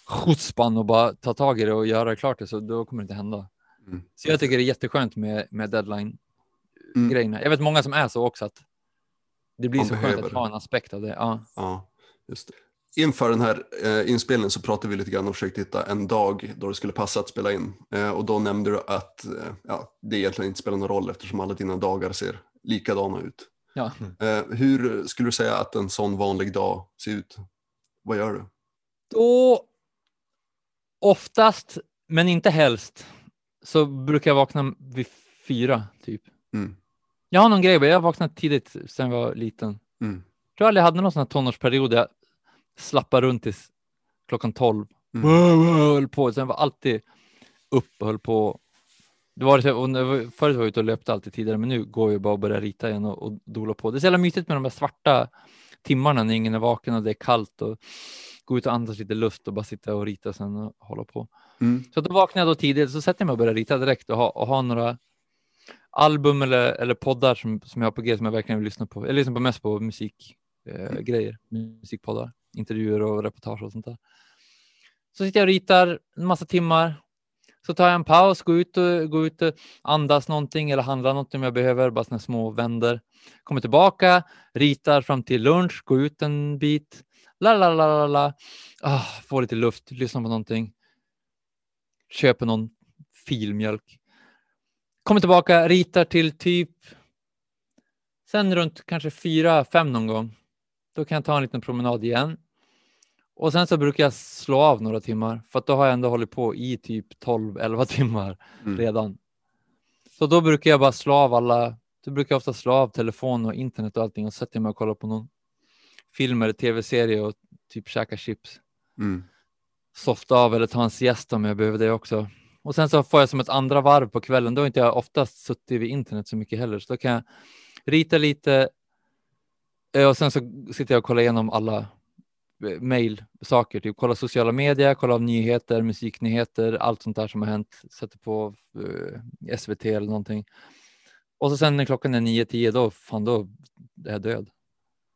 chutzpan och bara ta tag i det och göra klart det, så då kommer det inte hända. Mm. Så jag tycker det är jätteskönt med, med deadline-grejerna. Mm. Jag vet många som är så också, att det blir Man så skönt behöver att det. ha en aspekt av det. Ja. Ja, just det. Inför den här eh, inspelningen så pratade vi lite grann och försökte hitta en dag då det skulle passa att spela in. Eh, och då nämnde du att eh, ja, det egentligen inte spelar någon roll eftersom alla dina dagar ser likadana ut. Ja. Eh, hur skulle du säga att en sån vanlig dag ser ut? Vad gör du? Då, oftast, men inte helst, så brukar jag vakna vid fyra typ. Mm. Jag har någon grej, jag har vaknat tidigt sedan jag var liten. Mm. Jag tror aldrig jag hade någon sån här tonårsperiod där jag slappade runt tills klockan tolv. Mm. Höll på, sen var alltid upp och höll på. Det var- förut var jag ute och löpte alltid tidigare, men nu går jag bara och börjar rita igen och, och dola på. Det är så jävla mysigt med de här svarta timmarna när ingen är vaken och det är kallt och gå ut och andas lite luft och bara sitta och rita sen och hålla på. Mm. Så då vaknar jag då tidigt, så sätter jag mig och börjar rita direkt och ha, och ha några album eller, eller poddar som, som jag har på G som jag verkligen vill lyssna på. Jag lyssnar på mest på musikgrejer, eh, grejer, musikpoddar, intervjuer och reportage och sånt där. Så sitter jag och ritar en massa timmar. Så tar jag en paus, går ut och, går ut och andas någonting eller handlar någonting om jag behöver, bara såna små vänder. Kommer tillbaka, ritar fram till lunch, går ut en bit. La, la, la, la, la. Ah, får lite luft, lyssnar på någonting. Köper någon filmjölk. Kommer tillbaka, ritar till typ sen runt kanske fyra, fem någon gång. Då kan jag ta en liten promenad igen. Och sen så brukar jag slå av några timmar för att då har jag ändå hållit på i typ 12-11 timmar Mm. redan. Så då brukar jag bara slå av alla, då brukar jag ofta slå av telefon och internet och allting och sätter mig och kollar på någon film eller tv-serie och typ käka chips. Mm. Softa av eller ta en siesta om jag behöver det också. Och sen så får jag som ett andra varv på kvällen. Då har inte jag oftast suttit vid internet så mycket heller, så då kan jag rita lite eh, och sen så sitter jag och kollar igenom alla eh, mail-saker, typ kolla sociala medier, kolla nyheter, musiknyheter, allt sånt där som har hänt, sätter på eh, SVT eller någonting. Och så sen när klockan är 9-10, då fan då är jag död.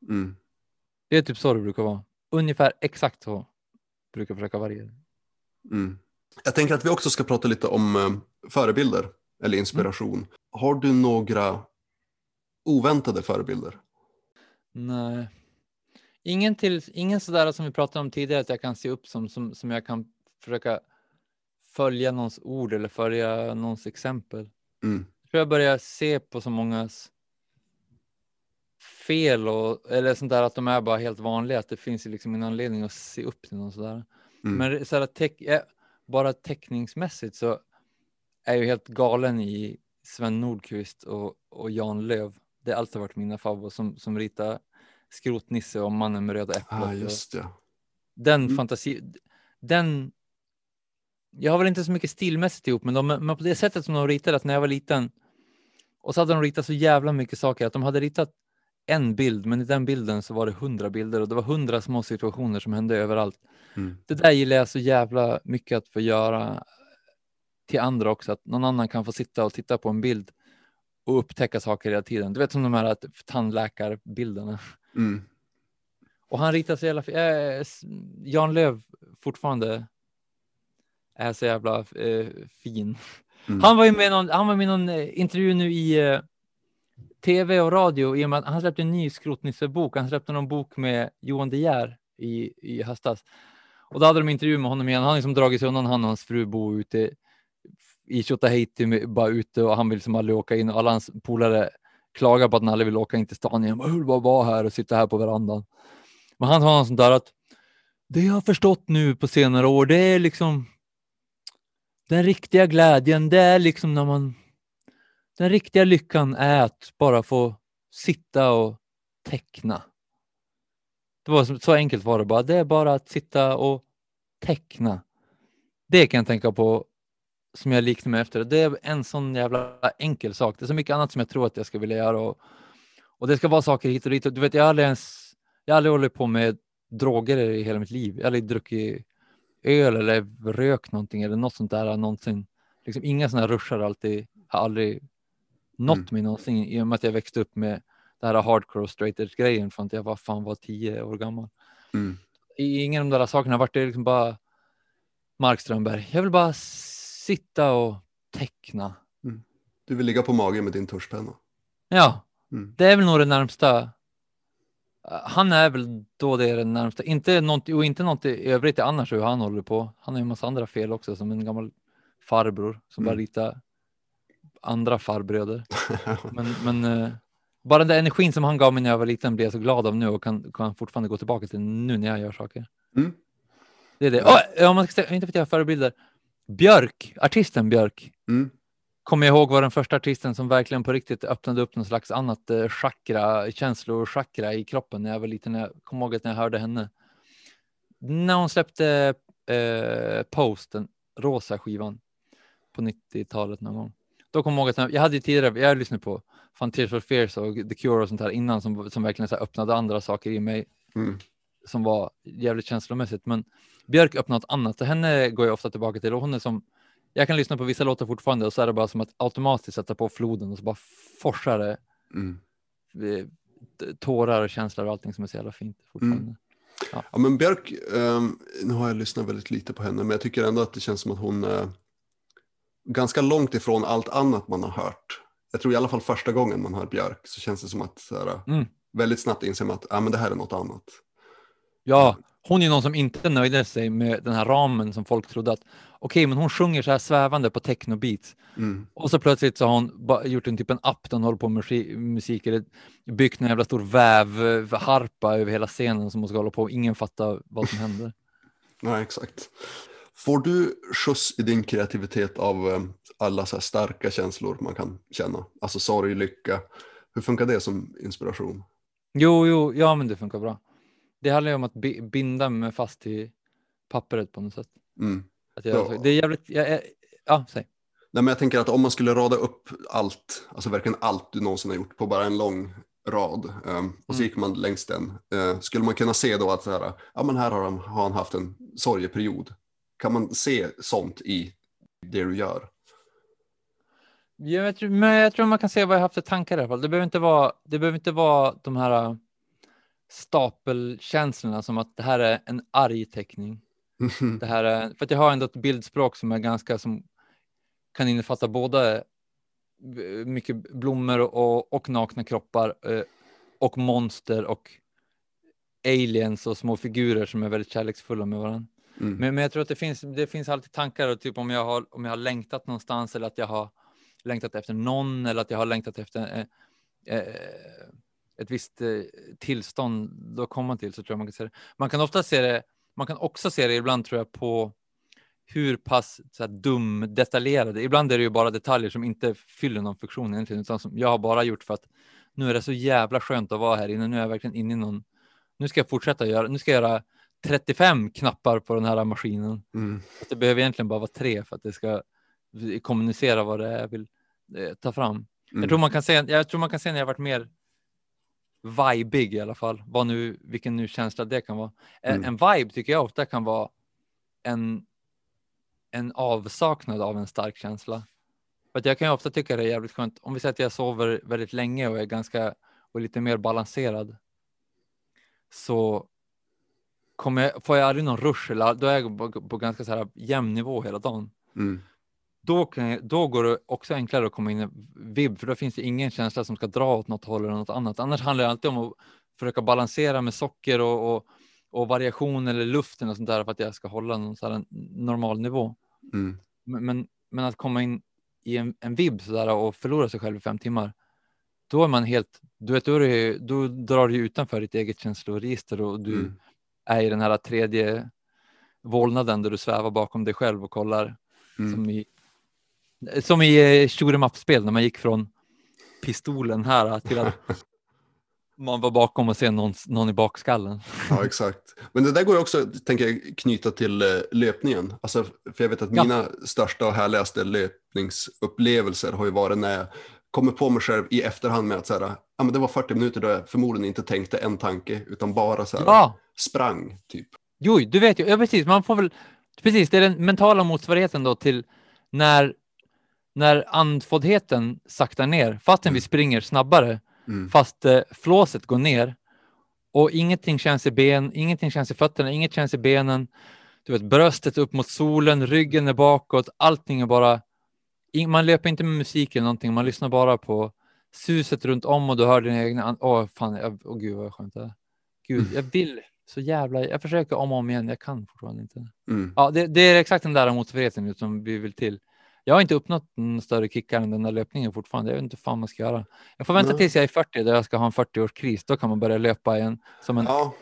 Mm. Det är typ så det brukar vara. Ungefär exakt så brukar jag försöka variera. Mm. Jag tänker att vi också ska prata lite om eh, förebilder eller inspiration. Har du några oväntade förebilder? Nej. Ingen, till, ingen sådär som vi pratade om tidigare att jag kan se upp som, som, som jag kan försöka följa någons ord eller följa någons exempel. Mm. Jag tror jag börjar se på så mångas fel och eller sånt där att de är bara helt vanliga, att det finns liksom en anledning att se upp till någon sådär. Mm. Men så här, teck, eh, bara teckningsmässigt så är jag ju helt galen i Sven Nordqvist och, och Jan Löv. Det har alltid varit mina favoriter som, som ritar Skrotnisse och Mannen med röda äpplet. Ah, just det. Den Mm. fantasi, den. Jag har väl inte så mycket stilmässigt ihop, men, de, men på det sättet som de ritade att när jag var liten och så hade de ritat så jävla mycket saker att de hade ritat en bild, men i den bilden så var det hundra bilder och det var hundra små situationer som hände överallt. Mm. Det där gillar jag så jävla mycket att få göra till andra också, att någon annan kan få sitta och titta på en bild och upptäcka saker hela tiden. Du vet som de här att- tandläkarbilderna. Mm. Och han ritar så jävla s- Jan Löv fortfarande är så jävla eh, fin. Mm. Han var ju med i någon, han var med i någon eh, intervju nu i tv och radio i och med att han släppte en ny Skrotnissebok. Han släppte någon bok med Johan De Geer i, i höstas. Och då hade de intervju med honom igen. Han har liksom dragit sig undan, han och hans fru bor ute i Tjotahejti, bara ute och han vill som aldrig åka in och alla hans polare klagar på att han aldrig vill åka in till stan igen. Jag vill bara vara här och sitta här på verandan. Men han har något sånt där att det jag har förstått nu på senare år, det är liksom den riktiga glädjen, det är liksom när man den riktiga lyckan är att bara få sitta och teckna. Det var så, enkelt var det bara. Det är bara att sitta och teckna. Det kan jag tänka på som jag liknar mig efter. Det är en sån jävla enkel sak. Det är så mycket annat som jag tror att jag ska vilja göra och, och det ska vara saker hit och dit. Du vet, jag har aldrig ens, jag har aldrig hållit på med droger i hela mitt liv. Jag har aldrig druckit öl eller rökt någonting eller något sånt där någonsin. Liksom inga sådana rushar alltid, har aldrig nått Mm. mig någonsin i och med att jag växte upp med det här hardcore straight edge grejen från att jag var fan var tio år gammal. Mm. I ingen av de där sakerna har varit det liksom bara Mark Strömberg. Jag vill bara sitta och teckna. Du vill ligga på magen med din tuschpenna. Ja, Mm. det är väl nog det närmsta. Han är väl då det är det närmsta. Inte något, och inte något i övrigt annars hur han håller på. Han har ju en massa andra fel också som en gammal farbror som bara Mm. ritar andra farbröder. Men, men eh, bara den där energin som han gav mig när jag var liten blir jag så glad av nu och kan, kan fortfarande gå tillbaka till nu när jag gör saker. Mm. Det är det. Oh, om man ska säga, inte för att jag har förebilder. Björk, artisten Björk, Mm. kommer jag ihåg var den första artisten som verkligen på riktigt öppnade upp någon slags annat eh, chakra, känslor i kroppen när jag var liten. Jag kommer ihåg att när jag hörde henne. När hon släppte eh, Post, den rosa skivan på 90-talet någon gång. Då kommer jag ihåg att jag, hade tidigare, jag lyssnade på Fan Tears for Fears och The Cure och sånt här innan som, som verkligen så öppnade andra saker i mig Mm. som var jävligt känslomässigt. Men Björk öppnade något annat. Så henne går jag ofta tillbaka till och hon är som jag kan lyssna på vissa låtar fortfarande och så är det bara som att automatiskt sätta på floden och så bara forsar det Mm. eh, tårar och känslor och allting som är så jävla fint fortfarande. Ja, men Björk, ehm, nu har jag lyssnat väldigt lite på henne, men jag tycker ändå att det känns som att hon är ganska långt ifrån allt annat man har hört. Jag tror i alla fall första gången man hör Björk så känns det som att så här, Mm. väldigt snabbt inser man att ah, men det här är något annat. Ja, hon är någon som inte nöjde sig med den här ramen som folk trodde att okej, men hon sjunger så här svävande på techno-beats Mm. och så plötsligt så har hon gjort en typ en app där hon håller på med musi- musik eller byggt en jävla stor vävharpa över hela scenen som hon ska hålla på och ingen fattar vad som händer. Nej, exakt. Får du skjuts i din kreativitet av eh, alla så starka känslor man kan känna? Alltså sorg, lycka. Hur funkar det som inspiration? Jo, jo, ja, men det funkar bra. Det handlar ju om att bi- binda mig fast till pappret på något sätt. Mm. Att jag, Ja. Det är jävligt, jag, ja, säg. Nej, men jag tänker att om man skulle rada upp allt, alltså verkligen allt du någonsin har gjort på bara en lång rad ehm, och så Mm. gick man längs den, eh, skulle man kunna se då att så här, ja, men här har han, har han haft en sorgeperiod. Kan man se sånt i det du gör? Ja, Jag tror, men jag tror man kan se vad jag haft för tankar i alla fall. Det behöver inte vara, det behöver inte vara de här äh, stapelkänslorna som att det här är en arg teckning. Det här är, för att jag har ändå ett bildspråk som är ganska som kan innefatta både eh, mycket blommor och, och nakna kroppar eh, och monster och aliens och små figurer som är väldigt kärleksfulla med varandra. Mm. Men, men jag tror att det finns, det finns alltid tankar och typ om jag har, om jag har längtat någonstans eller att jag har längtat efter någon eller att jag har längtat efter eh, eh, ett visst eh, tillstånd då kommer man till så tror jag man kan se det. Man kan ofta se det, man kan också se det ibland tror jag på hur pass så här, dum detaljerade, ibland är det ju bara detaljer som inte fyller någon funktion egentligen, utan som jag har bara gjort för att nu är det så jävla skönt att vara här inne, nu är jag verkligen inne i någon, nu ska jag fortsätta göra, nu ska jag göra 35 knappar på den här maskinen. Mm. Att det behöver egentligen bara vara tre för att det ska kommunicera vad det är jag vill eh, ta fram. Mm. Jag, tror man kan se, jag tror man kan se när jag varit mer vibig i alla fall, vad nu, vilken nu känsla det kan vara. En, Mm. en vibe tycker jag ofta kan vara en, en avsaknad av en stark känsla. För att jag kan ju ofta tycka det är jävligt skönt, om vi säger att jag sover väldigt länge och är ganska, och lite mer balanserad, så kommer jag, får jag aldrig någon rush, eller då är jag på, på ganska så här jämn nivå hela dagen Mm. då, kan jag, då går det också enklare att komma in i vibb, för då finns det ingen känsla som ska dra åt något håll eller något annat. Annars handlar det alltid om att försöka balansera med socker och, och, och variation eller luften och sånt där för att jag ska hålla någon så här normal nivå. Mm. Men, men, men att komma in i en, en vibb sådär och förlora sig själv i fem timmar, då är man helt, du vet, då, är det, då drar du utanför ditt eget känsloregister och du Mm. Är i den här tredje vålnaden där du svävar bakom dig själv och kollar Mm. som i som i eh, shoot 'em up-spel när man gick från pistolen här till att man var bakom och ser någon, någon i bakskallen. Ja, exakt. Men det där går också, tänker jag, knyta till eh, löpningen. Alltså, för jag vet att Ja. mina största och härligaste löpningsupplevelser har ju varit när jag kommer på mig själv i efterhand med att så här, ja, men det var 40 minuter då jag förmodligen inte tänkte en tanke, utan bara så här, Ja, sprang, typ. jo, du vet ju, ja, precis, man får väl, precis, det är den mentala motsvarigheten då till när, när andfåddheten saktar ner, fastän vi springer snabbare, Mm. fast eh, flåset går ner och ingenting känns i ben, ingenting känns i fötterna, inget känns i benen. Du vet, bröstet upp mot solen, ryggen är bakåt, allting är bara, in, man löper inte med musik eller någonting, man lyssnar bara på suset runt om och du hör dina egna, åh fan, jag, åh gud vad skönt det är. Gud, jag vill så jävla, jag försöker om och om igen, jag kan fortfarande inte. Mm. Ja, det, det är exakt den där motivationen som vi vill till. Jag har inte uppnått en större kickar än den där löpningen fortfarande. Jag vet inte vad fan man ska göra. Jag får vänta Nej. tills jag är 40 där jag ska ha en 40-årskris. Då kan man börja löpa igen. Som en, Ja.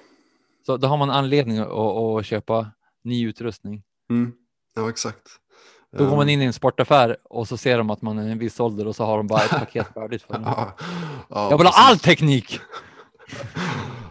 så då har man anledning att, att, köpa ny utrustning. Mm. ja, exakt. Då går man Eh, in i en sportaffär och så ser de att man är en viss ålder och så har de bara ett paket färdigt för en. Ja, ja, Jag vill ha all teknik!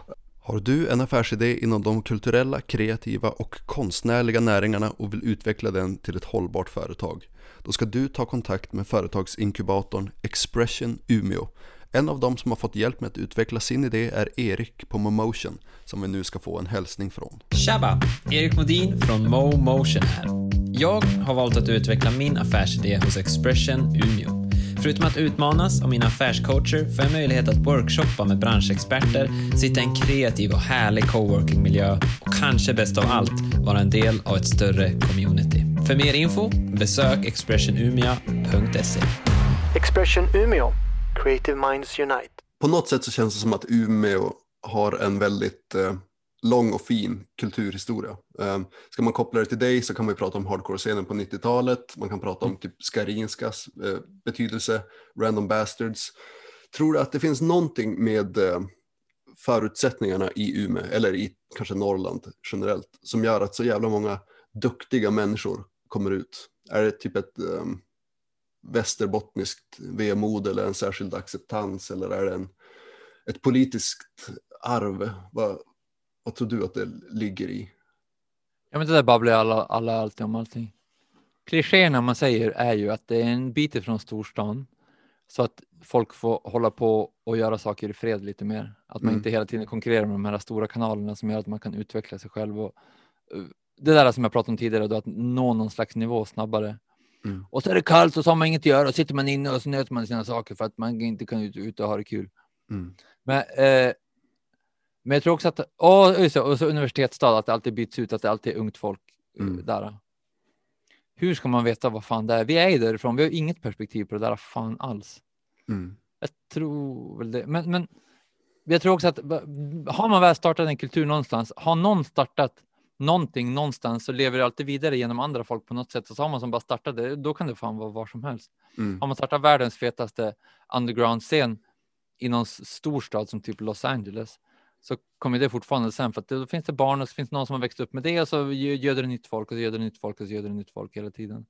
Har du en affärsidé inom de kulturella, kreativa och konstnärliga näringarna och vill utveckla den till ett hållbart företag? Då ska du ta kontakt med företagsinkubatorn Expression Umeå. En av dem som har fått hjälp med att utveckla sin idé är Erik på Momotion som vi nu ska få en hälsning från. Tjaba! Erik Modin från Momotion här. Jag har valt att utveckla min affärsidé hos Expression Umeå. Förutom att utmanas av mina affärscoacher får jag möjlighet att workshoppa med branschexperter, sitta i en kreativ och härlig coworkingmiljö och kanske bäst av allt vara en del av ett större community. För mer info, besök expressionumia.se. Expression Umeå. Creative Minds Unite. På något sätt så känns det som att Umeå har en väldigt eh, lång och fin kulturhistoria. Eh, ska man koppla det till dig så kan man ju prata om hardcore-scenen på 90-talet, man kan prata om typ Skarinskas eh, betydelse, Random Bastards. Tror du att det finns någonting med eh, förutsättningarna i Umeå, eller i kanske Norrland generellt, som gör att så jävla många duktiga människor kommer ut? Är det typ ett eh, västerbottniskt vemod eller en särskild acceptans eller är det en, ett politiskt arv? Vad, vad tror du att det ligger i? Ja, men det där babblar alla, alla alltid om allting. Klichéerna man säger är ju att det är en bit ifrån storstan så att folk får hålla på och göra saker i fred lite mer. Att man Mm. inte hela tiden konkurrerar med de här stora kanalerna som gör att man kan utveckla sig själv. Och, eh, det där som jag pratade om tidigare, då, att nå någon slags nivå snabbare. Mm. Och så är det kallt och så har man inget att göra och sitter man inne och så nöter man sina saker för att man inte kan ut, ut och ha det kul. Mm. Men, eh, men jag tror också att, och, just och så universitetsstad, att det alltid byts ut, att det alltid är ungt folk eh, Mm. där. Hur ska man veta vad fan det är? Vi är ju därifrån, vi har inget perspektiv på det där fan alls. Mm. Jag tror väl det. Men, men jag tror också att har man väl startat en kultur någonstans, har någon startat någonting någonstans så lever det alltid vidare genom andra folk på något sätt. Och så har man som bara startat det, då kan det fan vara var som helst. Mm. Har man startat världens fetaste underground-scen i någon storstad som typ Los Angeles så kommer det fortfarande sen för att då finns det barn och så finns det någon som har växt upp med det och så göder det nytt folk och så göder det nytt folk och så göder det nytt folk hela tiden.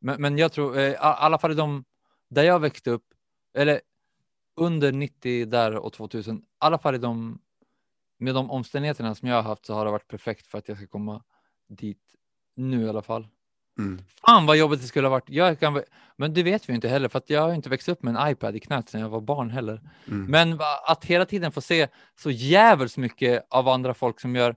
Men, men jag tror, eh, i alla fall i de där jag växte upp, eller under 90 där och 2000, i alla fall i de med de omständigheterna som jag har haft så har det varit perfekt för att jag ska komma dit nu i alla fall. Mm. Fan vad jobbigt det skulle ha varit. Jag kan, men det vet vi inte heller för att jag har inte växt upp med en iPad i knät sedan jag var barn heller. Mm. Men att hela tiden få se så jävligt mycket av andra folk som gör.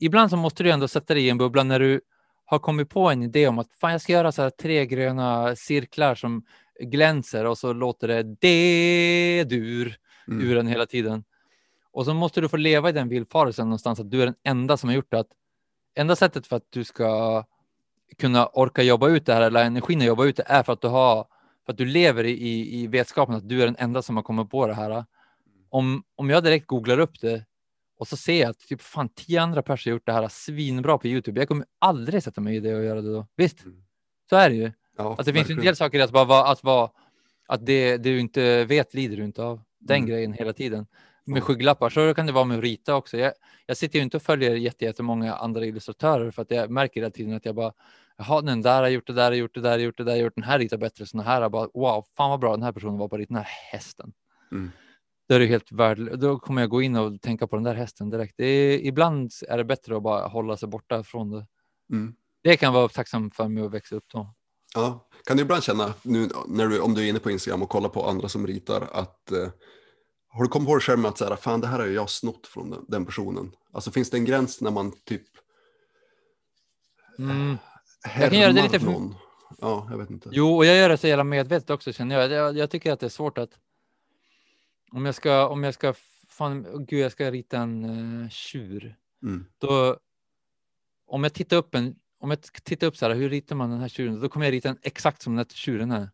Ibland så måste du ändå sätta dig i en bubbla när du har kommit på en idé om att fan jag ska göra så här tre gröna cirklar som glänser och så låter det D-dur Mm. ur den hela tiden. Och så måste du få leva i den villfarelsen någonstans att du är den enda som har gjort det. Att enda sättet för att du ska kunna orka jobba ut det här eller energin att jobba ut det är för att du har för att du lever i, i, vetskapen att du är den enda som har kommit på det här. Om, om jag direkt googlar upp det och så ser jag att typ fan tio andra personer har gjort det här svinbra på Youtube. Jag kommer aldrig sätta mig i det och göra det då. Visst, Mm. så är det ju. Ja, Att det finns ju en verkligen. del saker i att, bara vara, att, vara, att det, det du inte vet lider du inte av. Den Mm. grejen hela tiden. Med skygglappar, så kan det vara med att rita också. Jag, jag sitter ju inte och följer jätte- jättemånga andra illustratörer för att jag märker hela tiden att jag bara, jaha, den där har gjort det där, har gjort det där, har gjort det där, har gjort den här ritar bättre, såna här har bara, wow, fan vad bra den här personen var på att rita den här hästen. Mm. Då är det helt värdelöst. Då kommer jag gå in och tänka på den där hästen direkt. Är, ibland är det bättre att bara hålla sig borta från det. Mm. Det kan vara tacksam för mig att växa upp då. Ja, kan du ibland känna, nu när du, om du är inne på Instagram och kollar på andra som ritar, att eh, har du kommit på det själv med att så här, fan det här har jag snott från den, den personen? Alltså finns det en gräns när man typ Mm. härmar kan göra det lite för-? Ja, jag vet inte. Jo, och jag gör det så jävla medvetet också känner jag. jag. Jag tycker att det är svårt att om jag ska, om jag ska, fan, gud, jag ska rita en uh, tjur. Mm. Då, om jag tittar upp en, om jag tittar upp så här, hur ritar man den här tjuren? Då kommer jag rita den exakt som den här tjuren är.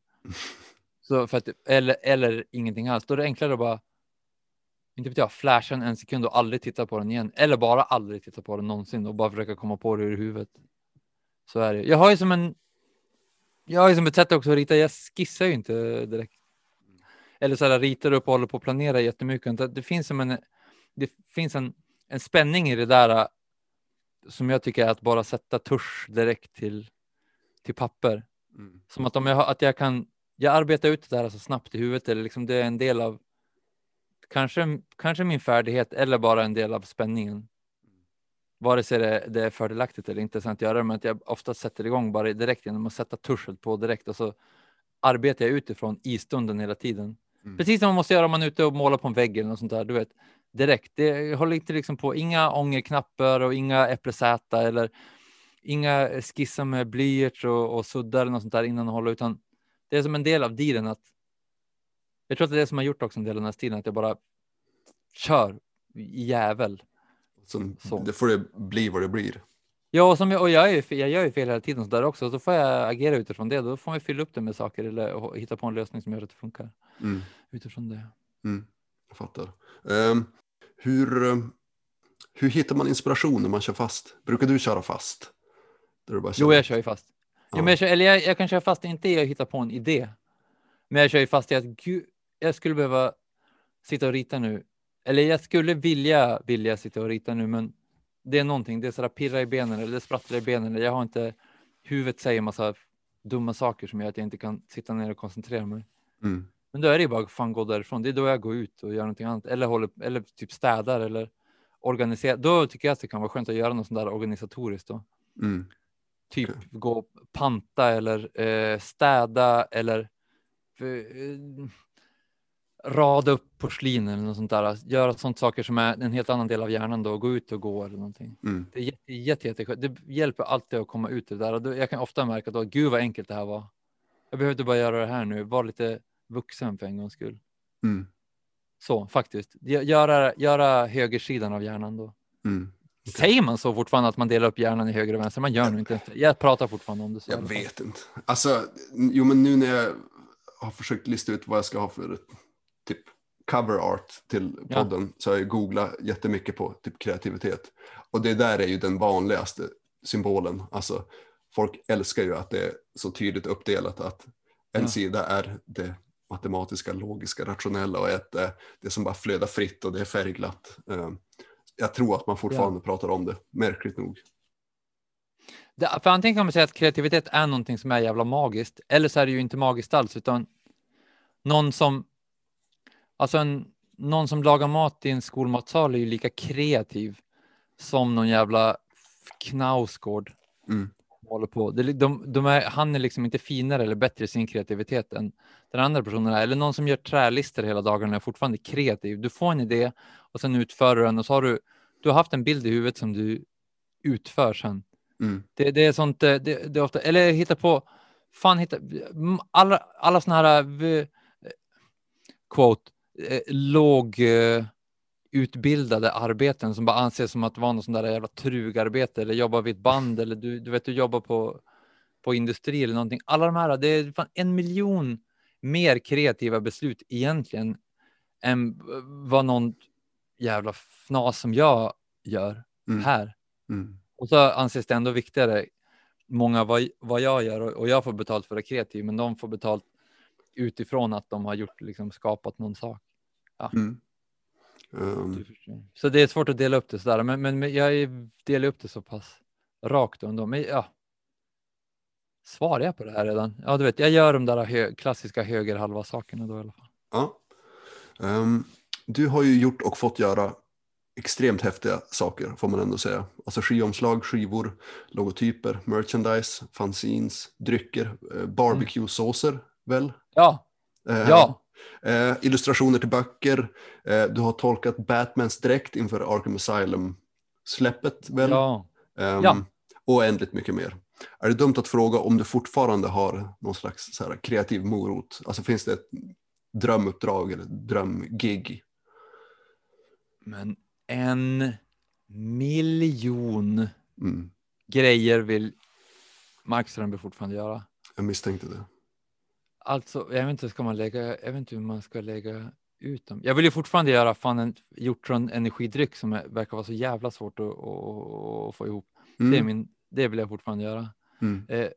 Så för att, eller, eller ingenting alls. Då är det enklare att bara, inte vet jag, flasha den en sekund och aldrig titta på den igen. Eller bara aldrig titta på den någonsin och bara försöka komma på det ur huvudet. Så är det. Jag har ju som en, jag har ju som ett sätt också att rita. Jag skissar ju inte direkt. Eller så här ritar upp och håller på att planera jättemycket. Det, finns som en, det finns en, en spänning i det där äh, som jag tycker är att bara sätta tusch direkt till, till papper. Mm. Som att om jag, att jag kan, jag arbetar ut det där så snabbt i huvudet eller liksom det är en del av kanske, kanske min färdighet eller bara en del av spänningen. Vare sig det, det är fördelaktigt eller intressant att göra det, men att jag ofta sätter igång bara direkt genom att sätta tuschen på direkt och så arbetar jag utifrån i stunden hela tiden. Mm. Precis som man måste göra om man är ute och målar på en vägg eller något sånt där, du vet. Direkt. Det håller inte liksom på, inga ångerknappar och inga äppelsäta eller inga skissar med blyerts och, och suddar eller något sånt där innan och hålla, utan det är som en del av dealen att jag tror att det är det som har gjort också en del av den här stilen, att jag bara kör jävel. Som, Så. det får det bli vad det blir. Ja, och, som jag, och jag, är jag gör ju fel hela tiden så där också, så får jag agera utifrån det. Då får man fylla upp det med saker eller hitta på en lösning som gör att det funkar Mm. utifrån det. Mm. Jag fattar. Ehm, hur, hur hittar man inspiration när man kör fast? Brukar du köra fast? Du bara Jo, känner- jag kör ju fast. Jo, Ja. men jag, kör, eller jag, jag kan köra fast inte i att hitta på en idé, men jag kör ju fast i att gud, jag skulle behöva sitta och rita nu. Eller jag skulle vilja vilja sitta och rita nu, men det är någonting. Det är sådär pirra i benen eller det sprattlar i benen. Eller jag har inte huvudet säger massa dumma saker som gör att jag inte kan sitta ner och koncentrera mig. Mm. Men då är det ju bara fan gå därifrån. Det är då jag går ut och gör någonting annat eller håller eller typ städar eller organiserar. Då tycker jag att det kan vara skönt att göra något sånt där organisatoriskt då. Mm. Typ gå och panta eller eh, städa eller eh, rada upp porslin eller något sånt där. Göra sånt saker som är en helt annan del av hjärnan då. Gå ut och gå eller någonting. Mm. Det är jätte, jätte, jätte, det hjälper alltid att komma ut ur det där. Då, jag kan ofta märka att gud vad enkelt det här var. Jag behövde bara göra det här nu. Var lite vuxen för en gångs skull. Mm. Så faktiskt. Gö- Göra, göra högersidan av hjärnan då. Mm. Säger man så fortfarande att man delar upp hjärnan i höger och vänster? Man gör nog inte det. Jag pratar fortfarande om det så. Jag vet inte. Alltså, jo men nu när jag har försökt lista ut vad jag ska ha för typ cover art till Ja. podden så har jag googlat jättemycket på typ kreativitet. Och det där är ju den vanligaste symbolen. Alltså, folk älskar ju att det är så tydligt uppdelat att en Ja. sida är det matematiska, logiska, rationella och ett är det som bara flödar fritt och det är färgglatt. Eh, Jag tror att man fortfarande pratar om det, märkligt nog. Det, för antingen kan man säga att kreativitet är någonting som är jävla magiskt, eller så är det ju inte magiskt alls, utan någon som, alltså en, någon som lagar mat i en skolmatsal är ju lika kreativ som någon jävla knausgård. Mm. Håller på. Det, de, de är, han är liksom inte finare eller bättre i sin kreativitet än den andra personen är. Eller någon som gör trälister hela dagarna är fortfarande kreativ. Du får en idé och sen utför du den och så har du, du har haft en bild i huvudet som du utför sen. Mm. Det, det är sånt, eh, det, det är ofta, eller hitta på, fan hitta, alla, alla såna här, eh, quote, eh, låg eh, arbeten som bara anses som att vara något sånt där jävla trugarbete eller jobba vid ett band eller du, du vet, du jobbar på, på industri eller någonting. Alla de här, det är fan en miljon mer kreativa beslut egentligen än vad någon jävla fnas som jag gör Mm. här. Mm. Och så anses det ändå viktigare, många vad, vad jag gör och, och jag får betalt för att vara kreativ, men de får betalt utifrån att de har gjort, liksom skapat någon sak. Mm. Ehm, Du förstår. Så det är svårt att dela upp det sådär, men, men, men jag delar upp det så pass rakt ändå. Men ja. Svarar jag på det här redan? Ja, du vet, jag gör de där hö klassiska högerhalva sakerna då i alla fall. ja. Ehm, du har ju gjort och fått göra extremt häftiga saker får man ändå säga. Alltså skivomslag, skivor, logotyper, merchandise, fanzines, drycker, eh, barbecue-såser väl? Ja, Eh, ja, Eh, illustrationer till böcker. Eh, du har tolkat Batmans dräkt inför Arkham Asylum-släppet väl? ja. Ehm, ja. Och mycket mer. Är det dumt att fråga om du fortfarande har någon slags så här, kreativ morot? Alltså finns det ett drömuppdrag eller drömgig? Men en miljon Mm. grejer vill Mark Strömberg fortfarande göra. Jag misstänkte det. Alltså, jag vet inte, ska man lägga, jag vet inte hur man ska lägga ut dem. Jag vill ju fortfarande göra fan en hjortron energidryck som är, verkar vara så jävla svårt att, att, att få ihop. Mm. Det, är min, det vill jag fortfarande göra. Mm. Eh,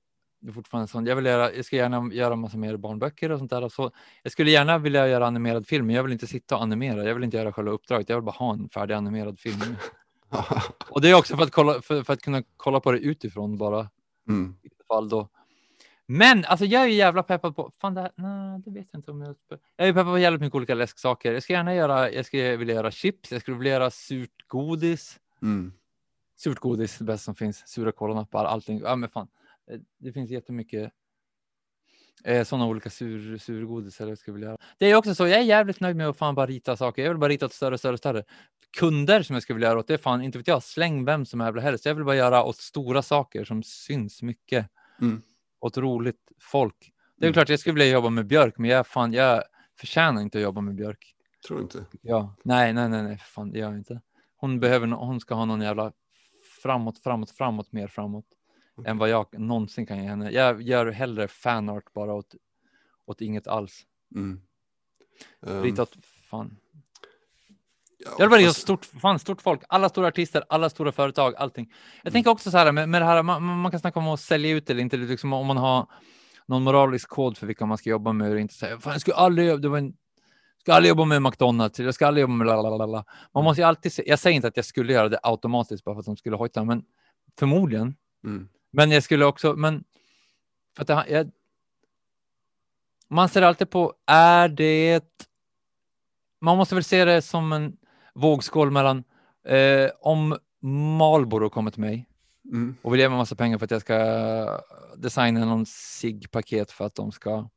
det är fortfarande sånt. Jag vill göra, jag ska gärna göra massa mer barnböcker och sånt där. Så jag skulle gärna vilja göra animerad film, men jag vill inte sitta och animera. Jag vill inte göra själva uppdraget. Jag vill bara ha en färdig animerad film. och det är också för att, kolla, för, för att kunna kolla på det utifrån bara. Mm. I fall då. Men alltså jag är ju jävla peppad på, fan det här, nej, det vet jag inte om jag Jag är peppad på jävligt mycket olika läsksaker. Jag ska gärna göra, jag skulle vilja göra chips, jag skulle vilja göra surt godis. Mm. Surt godis, det bästa som finns. Sura kolanappar, allting. Ja, men fan. Eh, Det finns jättemycket eh, sådana olika sur, surgodisar jag skulle vilja göra. Det är också så, jag är jävligt nöjd med att fan bara rita saker. Jag vill bara rita åt större, större, större. Kunder som jag skulle vilja göra åt, det är fan inte vet jag, släng vem som är helst. Jag vill bara göra åt stora saker som syns mycket. Mm. Åt roligt folk. Det är Mm. klart jag skulle vilja jobba med Björk, men jag, fan, jag förtjänar inte att jobba med Björk. Tror inte. Ja, nej, nej, nej, nej, för fan, det gör jag inte. Hon behöver, hon ska ha någon jävla framåt, framåt, framåt, mer framåt än vad jag någonsin kan ge henne. Jag gör hellre fanart bara åt, åt inget alls. Mm. Ehm, Ritat, fan. Bara rita fast- stort, fan, stort folk, alla stora artister, alla stora företag, allting. Jag Mm. tänker också så här med, med det här, man, man kan snacka om att sälja ut eller inte, liksom om man har någon moralisk kod för vilka man ska jobba med och inte säga, fan jag skulle aldrig, det var en, ska aldrig jobba med McDonalds, jag ska aldrig jobba med lalalala. Man måste ju alltid, se, jag säger inte att jag skulle göra det automatiskt bara för att de skulle hojta, men förmodligen. Mm. Men jag skulle också, men för att det, jag, man ser alltid på, är det, man måste väl se det som en vågskål mellan, eh, om Marlboro kommer till mig Mm. och vill ge mig massa pengar för att jag ska designa någon SIG-paket för att de ska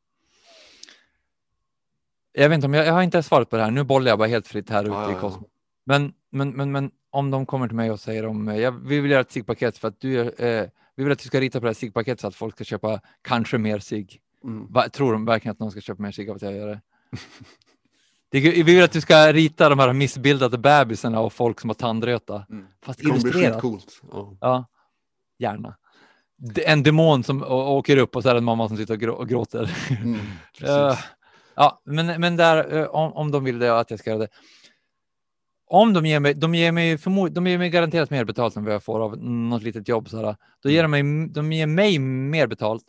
jag vet inte om jag, jag har inte svarat på det här. Nu bollar jag bara helt fritt här ute Ja, i kosmos. Men, men, men, men om de kommer till mig och säger om eh, jag, vi vill göra ett SIG-paket för att du eh, vi vill att du ska rita på det här SIG-paketet så att folk ska köpa kanske mer SIG. Mm. Tror de verkligen att någon ska köpa mer SIG av att jag gör det? det? Vi vill att du ska rita de här missbildade bebisarna och folk som har tandröta. Mm. Fast Det illustrerat. skitcoolt. Ja. Ja, gärna. En demon som åker upp och så är det en mamma som sitter och, grå, och gråter. Mm. Eh, ja, men, men där, eh, om, om de vill det, att jag ska göra det. Om de ger mig, de ger mig, förmod, de ger mig garanterat mer betalt än vad jag får av något litet jobb. Så här, då ger de, mig, de ger mig mer betalt.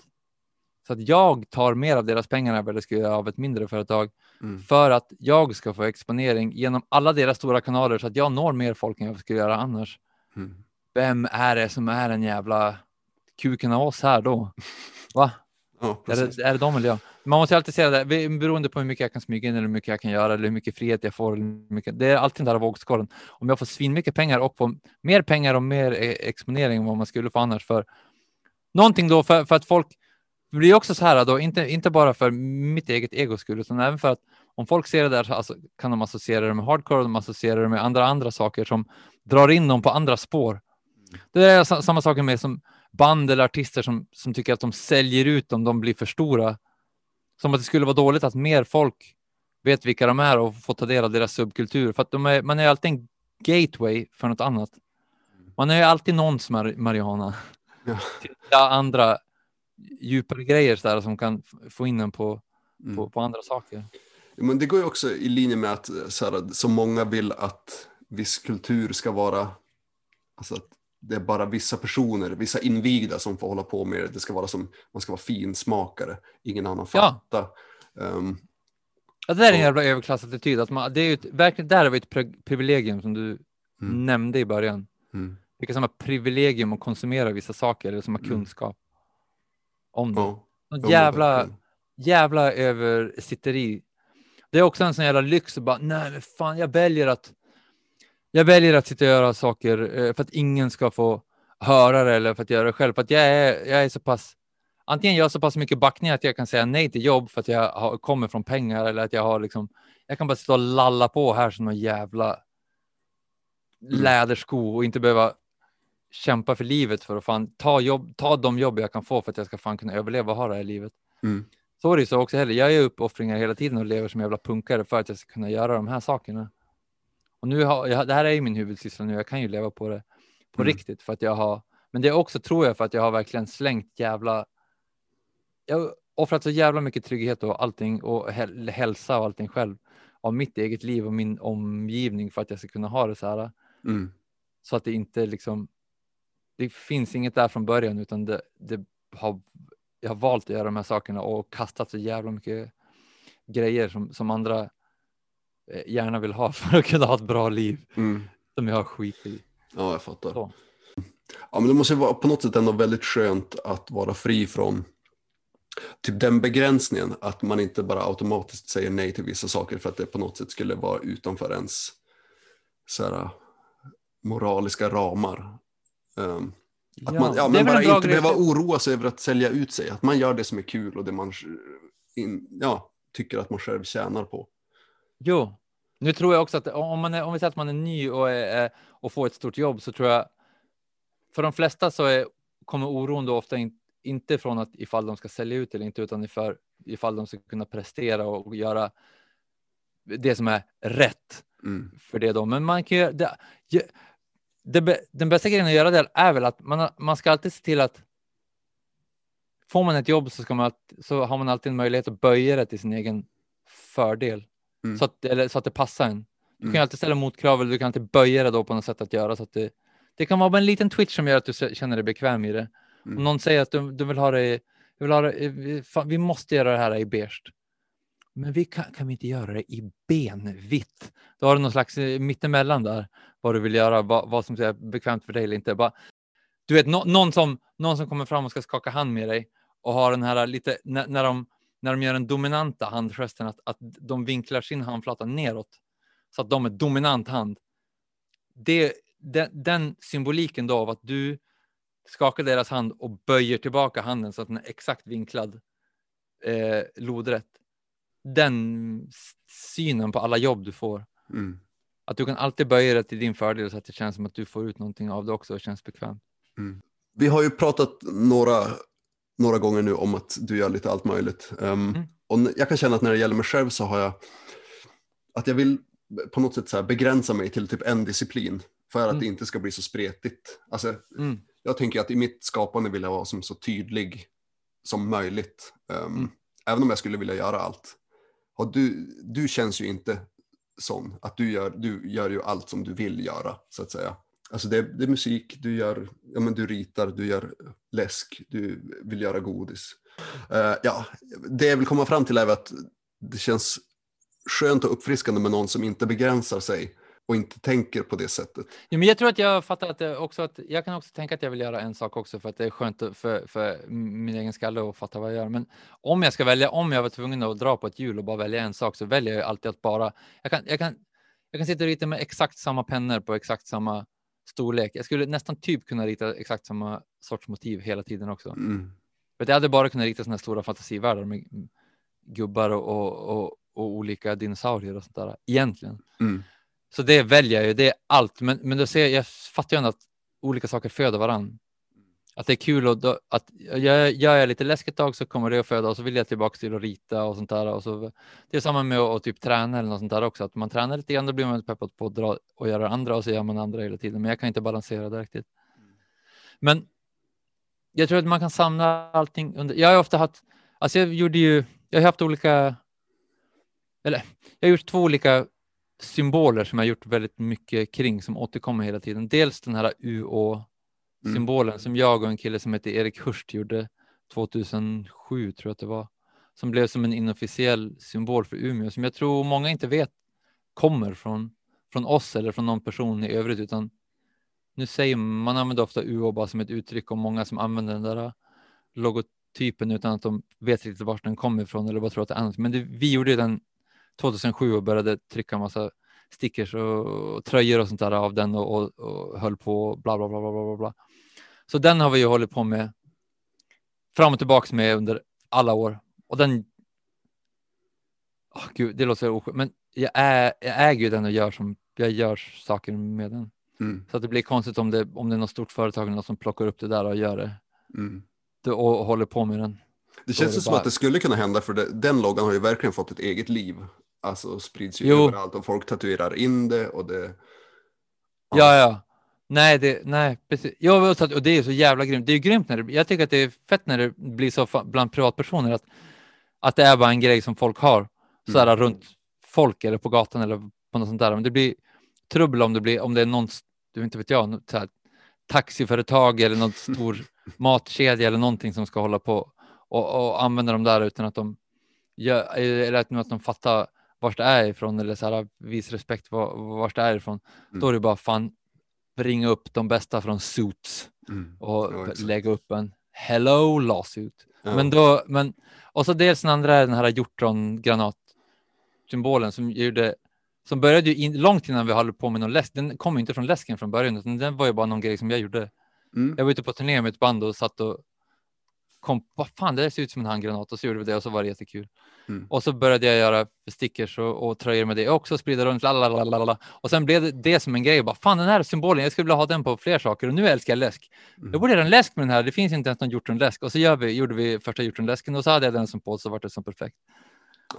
Så att jag tar mer av deras pengar än vad jag skulle göra av ett mindre företag. Mm. För att jag ska få exponering genom alla deras stora kanaler så att jag når mer folk än jag skulle göra annars. Mm. Vem är det som är en jävla kuken av oss här då? Va? Ja, Är det, är det de eller jag? Man måste alltid säga det, beroende på hur mycket jag kan smyga in eller hur mycket jag kan göra eller hur mycket frihet jag får. Mycket, det är alltid den där vågskålen. Om jag får svinmycket pengar och får mer pengar och mer eh, exponering än vad man skulle få annars för någonting då för, för att folk det blir också så här då, inte, inte bara för mitt eget egos skull, utan även för att om folk ser det där så alltså, kan de associera det med hardcore, de associerar det med andra andra saker som drar in dem på andra spår. Det är sa- samma sak med som band eller artister som, som tycker att de säljer ut om de blir för stora. Som att det skulle vara dåligt att mer folk vet vilka de är och får ta del av deras subkultur. För att de är, man är alltid en gateway för något annat. Man är ju alltid någons mar- marijuana. Ja. Till andra djupare grejer så där, som kan få in en på, Mm. på, på andra saker. Men det går ju också i linje med att så, här, så många vill att viss kultur ska vara, alltså att det är bara vissa personer, vissa invigda som får hålla på med det. Det ska vara som, man ska vara finsmakare, ingen annan Ja. fatta. Ehm, Ja, det där är en jävla överklassattityd. Att man, det är ju verkligen, där har vi ett pri- privilegium som du Mm. nämnde i början. mm, Vilka som har privilegium att konsumera vissa saker eller som har Mm. kunskap om det. ja, Något jävla, jävla översitteri. Det är också en sån jävla lyx att bara, nej men fan, jag väljer att jag väljer att sitta och göra saker eh, för att ingen ska få höra det eller för att göra det själv. För att jag är, jag är så pass, antingen jag har så pass mycket backning att jag kan säga nej till jobb för att jag har, kommer från pengar eller att jag har liksom, jag kan bara sitta och lalla på här som någon jävla lädersko och inte behöva kämpa för livet för att fan ta, jobb, ta de jobb jag kan få för att jag ska fan kunna överleva och ha det här livet. Mm. Så är det ju så också heller. Jag gör uppoffringar hela tiden och lever som jävla punkare för att jag ska kunna göra de här sakerna. Och nu har jag, det här är ju min huvudsyssla nu. Jag kan ju leva på det på Mm. riktigt för att jag har, men det är också tror jag för att jag har verkligen slängt jävla. Jag har offrat så jävla mycket trygghet och allting och häl- hälsa och allting själv av mitt eget liv och min omgivning för att jag ska kunna ha det så här. Mm. Så att det inte liksom. Det finns inget där från början utan det, det har. Jag har valt att göra de här sakerna och kastat så jävla mycket grejer som, som andra eh, gärna vill ha för att kunna ha ett bra liv Mm. som jag har skit i. Ja, jag fattar. Så. Ja, men det måste vara på något sätt ändå väldigt skönt att vara fri från typ den begränsningen att man inte bara automatiskt säger nej till vissa saker för att det på något sätt skulle vara utanför ens så här, moraliska ramar. Ehm, att Ja, man, ja, men bara inte behöva för- oroa sig över att sälja ut sig. Att man gör det som är kul och det man in, ja, tycker att man själv tjänar på. Jo, nu tror jag också att om, man är, om vi säger att man är ny och, är, och får ett stort jobb så tror jag för de flesta så är, kommer oron då ofta in, inte från att ifall de ska sälja ut eller inte utan ifall, ifall de ska kunna prestera och, göra det som är rätt Mm. för det då. Men man kan ju, det, ju- det, den bästa grejen att göra det är väl att man, man ska alltid se till att får man ett jobb så, ska man, så har man alltid en möjlighet att böja det till sin egen fördel. Mm. Så, att, eller, så att det passar en. Du kan Mm. ju alltid ställa motkrav eller du kan alltid böja det då på något sätt att göra så att det, det kan vara bara en liten twitch som gör att du känner dig bekväm i det. Mm. Om någon säger att du, du vill ha det, vill ha det fan, vi måste göra det här i beige. Men vi kan, kan vi inte göra det i benvitt? Då har du någon slags eh, mittemellan där, vad du vill göra, vad, vad som är bekvämt för dig eller inte. Bara, du vet, no, någon, som, någon som kommer fram och ska skaka hand med dig och har den här lite, när, när, de, när de gör den dominanta handgesten, att, att de vinklar sin handflata neråt så att de är dominant hand. Det, den, den symboliken då av att du skakar deras hand och böjer tillbaka handen så att den är exakt vinklad eh, lodrätt. Den synen på alla jobb du får. Mm. Att du kan alltid böja det till din fördel så att det känns som att du får ut någonting av det också och känns bekvämt. Vi har ju pratat några, några gånger nu om att du gör lite allt möjligt. Ehm, Mm. Och jag kan känna att när det gäller mig själv så har jag att jag vill på något sätt så begränsa mig till typ en disciplin för att Mm. det inte ska bli så spretigt. Alltså, Mm. jag tänker att i mitt skapande vill jag vara som så tydlig som möjligt. Mm. Även om jag skulle vilja göra allt har du, du känns ju inte sån. Att du gör, du gör ju allt som du vill göra, så att säga. Alltså det, det är musik, du gör, ja men du ritar, du gör läsk, du vill göra godis. Uh, ja, det jag vill komma fram till är att det känns skönt och uppfriskande med någon som inte begränsar sig och inte tänker på det sättet. Ja, men jag tror att jag fattar att, det också att jag kan också tänka att jag vill göra en sak också för att det är skönt för, för min egen skalle att fatta vad jag gör. Men om jag ska välja, om jag var tvungen att dra på ett hjul och bara välja en sak så väljer jag alltid att bara, jag kan, jag kan, jag kan sitta och rita med exakt samma pennor på exakt samma storlek. Jag skulle nästan typ kunna rita exakt samma sorts motiv hela tiden också. Mm. Jag hade bara kunnat rita sådana stora fantasivärldar med gubbar och, och, och, och olika dinosaurier och sånt där egentligen. Mm. Så det väljer jag ju, det är allt. Men, men då ser jag, jag fattar ju ändå att olika saker föder varann. Att det är kul och då, att jag gör jag lite läskigt ett tag så kommer det att föda och så vill jag tillbaka till att rita och sånt där. Och så, det är samma med att, typ träna eller något sånt där också. Att man tränar lite grann då blir man peppad på att dra och göra andra och så gör man andra hela tiden. Men jag kan inte balansera det riktigt. Men jag tror att man kan samla allting under. Jag har ofta haft, alltså jag gjorde ju, jag har haft olika, eller jag har gjort två olika symboler som jag gjort väldigt mycket kring som återkommer hela tiden. Dels den här UÅ-symbolen som jag och en kille som heter Erik Hurst gjorde 2007 tror jag att det var. som blev som en inofficiell symbol för Umeå som jag tror många inte vet kommer från, från oss eller från någon person i övrigt utan nu säger man, man använder ofta UO bara som ett uttryck och många som använder den där logotypen utan att de vet riktigt vart den kommer ifrån eller bara tror att det är annat. Men det, vi gjorde den 2007 och började trycka en massa stickers och, tröjor och sånt där av den och, och, och höll på bla bla bla bla bla bla. Så den har vi ju hållit på med fram och tillbaks med under alla år och den. Oh, gud, det låter oskönt, men jag, är, jag äger ju den och gör som jag gör saker med den. Mm. Så att det blir konstigt om det om det är något stort företag eller något som plockar upp det där och gör det Mm. det- och, och håller på med den. Det Då känns ju som bara- att det skulle kunna hända för det, den loggan har ju verkligen fått ett eget liv. Alltså sprids ju Jo. överallt och folk tatuerar in det och det. Ja, ja. Nej, det, nej, precis. Att, och det är så jävla grymt. Det är ju grymt när det, jag tycker att det är fett när det blir så bland privatpersoner att, att det är bara en grej som folk har så här runt folk eller på gatan eller på något sånt där. Men det blir trubbel om det blir om det är någon, du inte vet jag, så här, taxiföretag eller någon stor matkedja eller någonting som ska hålla på och, och använda dem där utan att de gör, eller att, att de fattar vart det är ifrån eller så här vis respekt var, vart det är ifrån. Då är det bara fan bringa upp de bästa från Suits Mm. och Ja, lägga upp en Hello lawsuit. Ja. Men då, men och så dels den andra är den här hjortron granatsymbolen som gjorde som började ju in, långt innan vi höll på med någon läsk. Den kom ju inte från läsken från början, utan den var ju bara någon grej som jag gjorde. Mm. Jag var ute på turné med ett band och satt och kom, vad fan, det där ser ut som en handgranat och så gjorde vi det och så var det jättekul. Mm. Och så började jag göra stickers och, och tröjor med det också, sprida runt, lalalala. Och sen blev det, det som en grej, bara fan den här symbolen, jag skulle vilja ha den på fler saker och nu älskar jag läsk. Jag borde göra en läsk med den här, det finns inte ens någon hjortronläsk. Och så gör vi, gjorde vi första hjortronläsken och så hade jag den som på så var det som perfekt.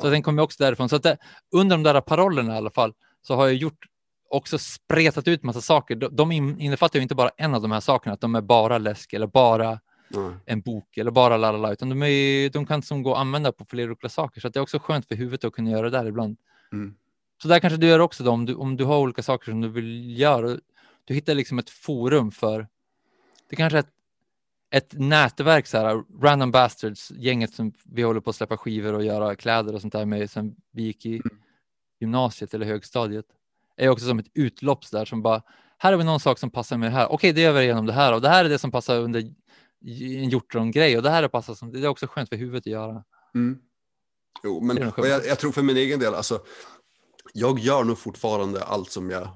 Så den kom ju också därifrån. Så att det, under de där parollerna i alla fall så har jag gjort också spretat ut massa saker. De, de in- innefattar ju inte bara en av de här sakerna, att de är bara läsk eller bara Nej. en bok eller bara lalala, utan de, är, de kan som gå att använda på flera olika saker. Så det är också skönt för huvudet att kunna göra det där ibland. Mm. Så där kanske du gör också då, om du, om du har olika saker som du vill göra. Du hittar liksom ett forum för, det kanske är ett, ett nätverk, så här, Random Bastards, gänget som vi håller på att släppa skivor och göra kläder och sånt där med sen vi gick i gymnasiet eller högstadiet. Är också som ett utlopp där som bara, här har vi någon sak som passar med det här. Okej, det gör vi igenom det här och det här är det som passar under en hjortron-grej och det här är passar som, det är också skönt för huvudet att göra. Mm. Jo, men jag, jag tror för min egen del, alltså, jag gör nog fortfarande allt som jag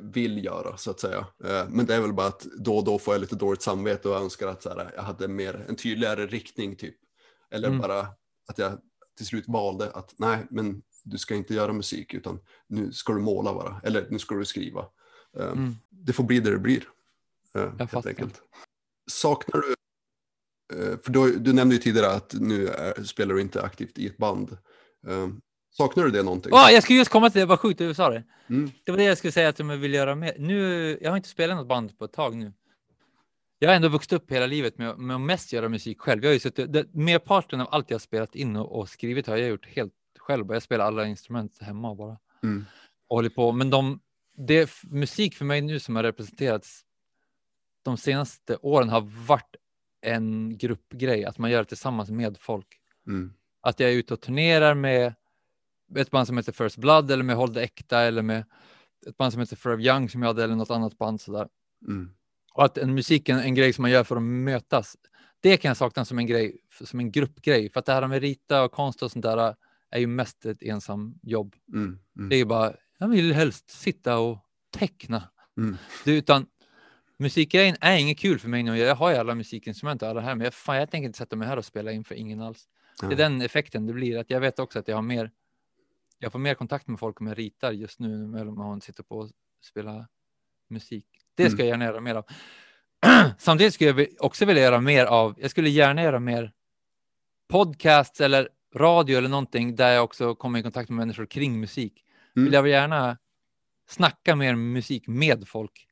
vill göra så att säga. Eh, Men det är väl bara att då och då får jag lite dåligt samvete och önskar att så här, jag hade mer, en tydligare riktning typ. Eller Mm. bara att jag till slut valde att nej, men du ska inte göra musik utan nu ska du måla bara. Eller nu ska du skriva. Eh, Mm. Det får bli det det blir. eh, helt fattar. enkelt. Saknar du Eh, För du, du nämnde ju tidigare att nu är, spelar du inte aktivt i ett band. Eh, Saknar du det någonting? Åh, jag skulle just komma till det, vad sjukt att du sa det. Mm. Det var det jag skulle säga att jag vill göra mer. Nu, jag har inte spelat något band på ett tag nu. Jag har ändå vuxit upp hela livet med, med att mest göra musik själv. Jag har ju suttit, det, merparten av allt jag spelat in och, och skrivit har jag gjort helt själv. Jag spelar alla instrument hemma bara. Mm. Och håller på. Men de, det musik för mig nu som har representerats de senaste åren har varit en gruppgrej, att man gör det tillsammans med folk. Mm. Att jag är ute och turnerar med ett band som heter First Blood eller med Håll det äkta eller med ett band som heter Forever Young som jag hade eller något annat band sådär. Mm. Och att en musik är en grej som man gör för att mötas. Det kan jag sakna som en grej, som en gruppgrej. För att det här med rita och konst och sånt där är ju mest ett ensam jobb. Mm. Mm. Det är ju bara, jag vill helst sitta och teckna. Mm. Det, utan musikgrejen är inget kul för mig nu. Jag har ju alla musikinstrument och alla här, men jag, fan, jag tänker inte sätta mig här och spela in för ingen alls. Det är den effekten det blir. Att jag vet också att jag har mer, jag får mer kontakt med folk om jag ritar just nu om man sitter på och spelar musik. Det ska Mm. jag gärna göra mer av. Samtidigt skulle jag också vilja göra mer av, jag skulle gärna göra mer podcasts eller radio eller någonting där jag också kommer i kontakt med människor kring musik. Mm. Vill jag vill gärna snacka mer musik med folk.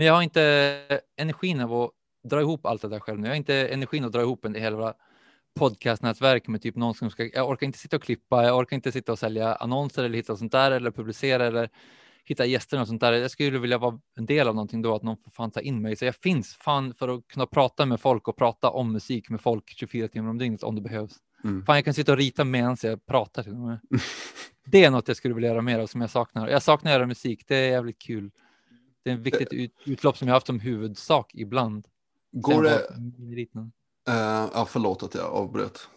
Men jag har inte energin av att dra ihop allt det där själv. nu. Jag har inte energin att dra ihop en hela podcastnätverk med typ någon som ska, jag orkar inte sitta och klippa, jag orkar inte sitta och sälja annonser eller hitta sånt där eller publicera eller hitta gäster och sånt där. Jag skulle vilja vara en del av någonting då, att någon får fan ta in mig. Så jag finns fan för att kunna prata med folk och prata om musik med folk 24 timmar om dygnet om det behövs. Mm. Fan, jag kan sitta och rita medan jag pratar till och med. Det är något jag skulle vilja göra mer av som jag saknar. Jag saknar att göra musik. Det är jävligt kul. Det är ett viktigt ut, utlopp som jag haft som huvudsak ibland. Går det, eh, ja, förlåt att jag avbröt.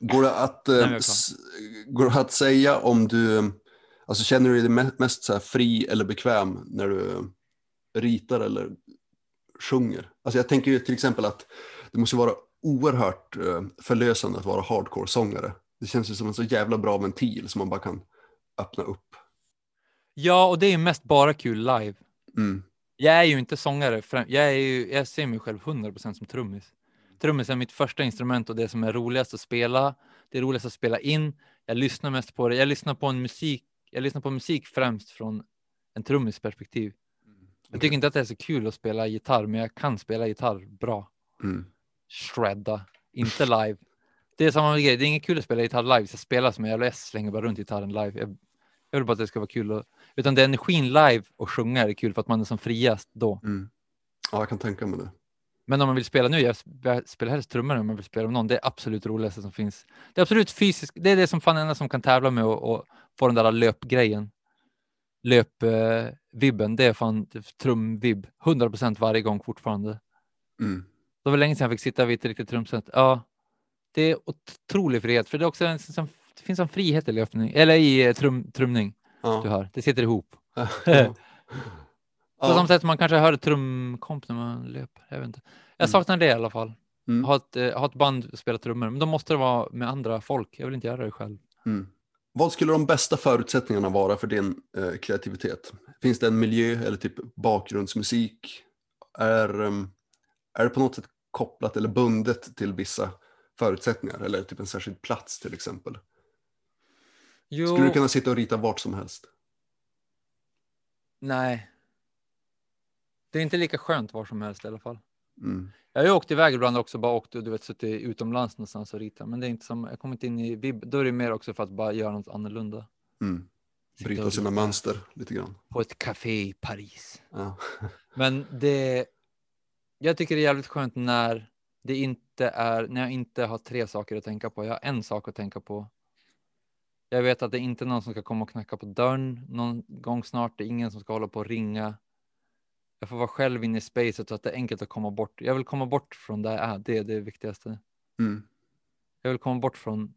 Går det att, Nej, eh, s- går det att säga om du, alltså känner du dig me- mest så fri eller bekväm när du ritar eller sjunger? Alltså jag tänker ju till exempel att det måste vara oerhört eh, förlösande att vara hardcore-sångare. Det känns ju som en så jävla bra ventil som man bara kan öppna upp. Ja, och det är mest bara kul live. Mm. Jag är ju inte sångare. Jag, är ju, jag ser mig själv 100% som trummis. Trummis är mitt första instrument och det som är roligast att spela. Det är roligast att spela in. Jag lyssnar mest på det. Jag lyssnar på en musik. Jag lyssnar på musik främst från en trummis perspektiv. Jag tycker inte att det är så kul att spela gitarr, men jag kan spela gitarr bra. Mm. Shredda, inte live. Det är samma grej. Det är inget kul att spela gitarr live. Så jag spelar som en jävla S, slänger bara runt gitarren live. Jag, jag vill bara att det ska vara kul. Och, utan det är energin live och sjunga är kul för att man är som friast då. Mm. Ja, jag kan tänka mig det. Men om man vill spela nu, jag sp- jag spelar helst trummor om man vill spela med någon. Det är absolut roligaste som finns. Det är absolut fysiskt. Det är det som fan enda som kan tävla med och, och få den där löpgrejen. Löpvibben, eh, det är fan trumvibb. 100% varje gång fortfarande. Mm. Det var länge sedan jag fick sitta vid ett riktigt trumset. Ja, det är otrolig frihet, för det är också en, som, det finns en frihet i löpning, eller i eh, trum, trumning. Ja. Du hör, det sitter ihop. Ja. På samma sätt som man kanske hör trumkomp när man löper. Jag vet inte. Jag Mm. saknar det i alla fall. Mm. Ha, ett, eh, ha ett band spela trummor, men då måste det vara med andra folk. Jag vill inte göra det själv. Mm. Vad skulle de bästa förutsättningarna vara för din eh, kreativitet? Finns det en miljö eller typ bakgrundsmusik? Är, ehm, är det på något sätt kopplat eller bundet till vissa förutsättningar eller typ en särskild plats till exempel? Jo, Skulle du kunna sitta och rita vart som helst? nej. Det är inte lika skönt var som helst i alla fall. Mm. Jag har ju åkt iväg ibland också, bara åkt och du vet, suttit utomlands någonstans och ritat, men det är inte som, jag kommer inte in i vibb, då är det mer också för att bara göra något annorlunda. Mm. Bryta sina mönster lite grann. På ett café i Paris. Ja. Men det, jag tycker det är jävligt skönt när det inte är, när jag inte har tre saker att tänka på. Jag har en sak att tänka på. Jag vet att det är inte någon som ska komma och knacka på dörren någon gång snart. Det är ingen som ska hålla på och ringa. Jag får vara själv inne i spacet så att det är enkelt att komma bort. Jag vill komma bort från jag är. Det är det viktigaste. Mm. Jag vill komma bort från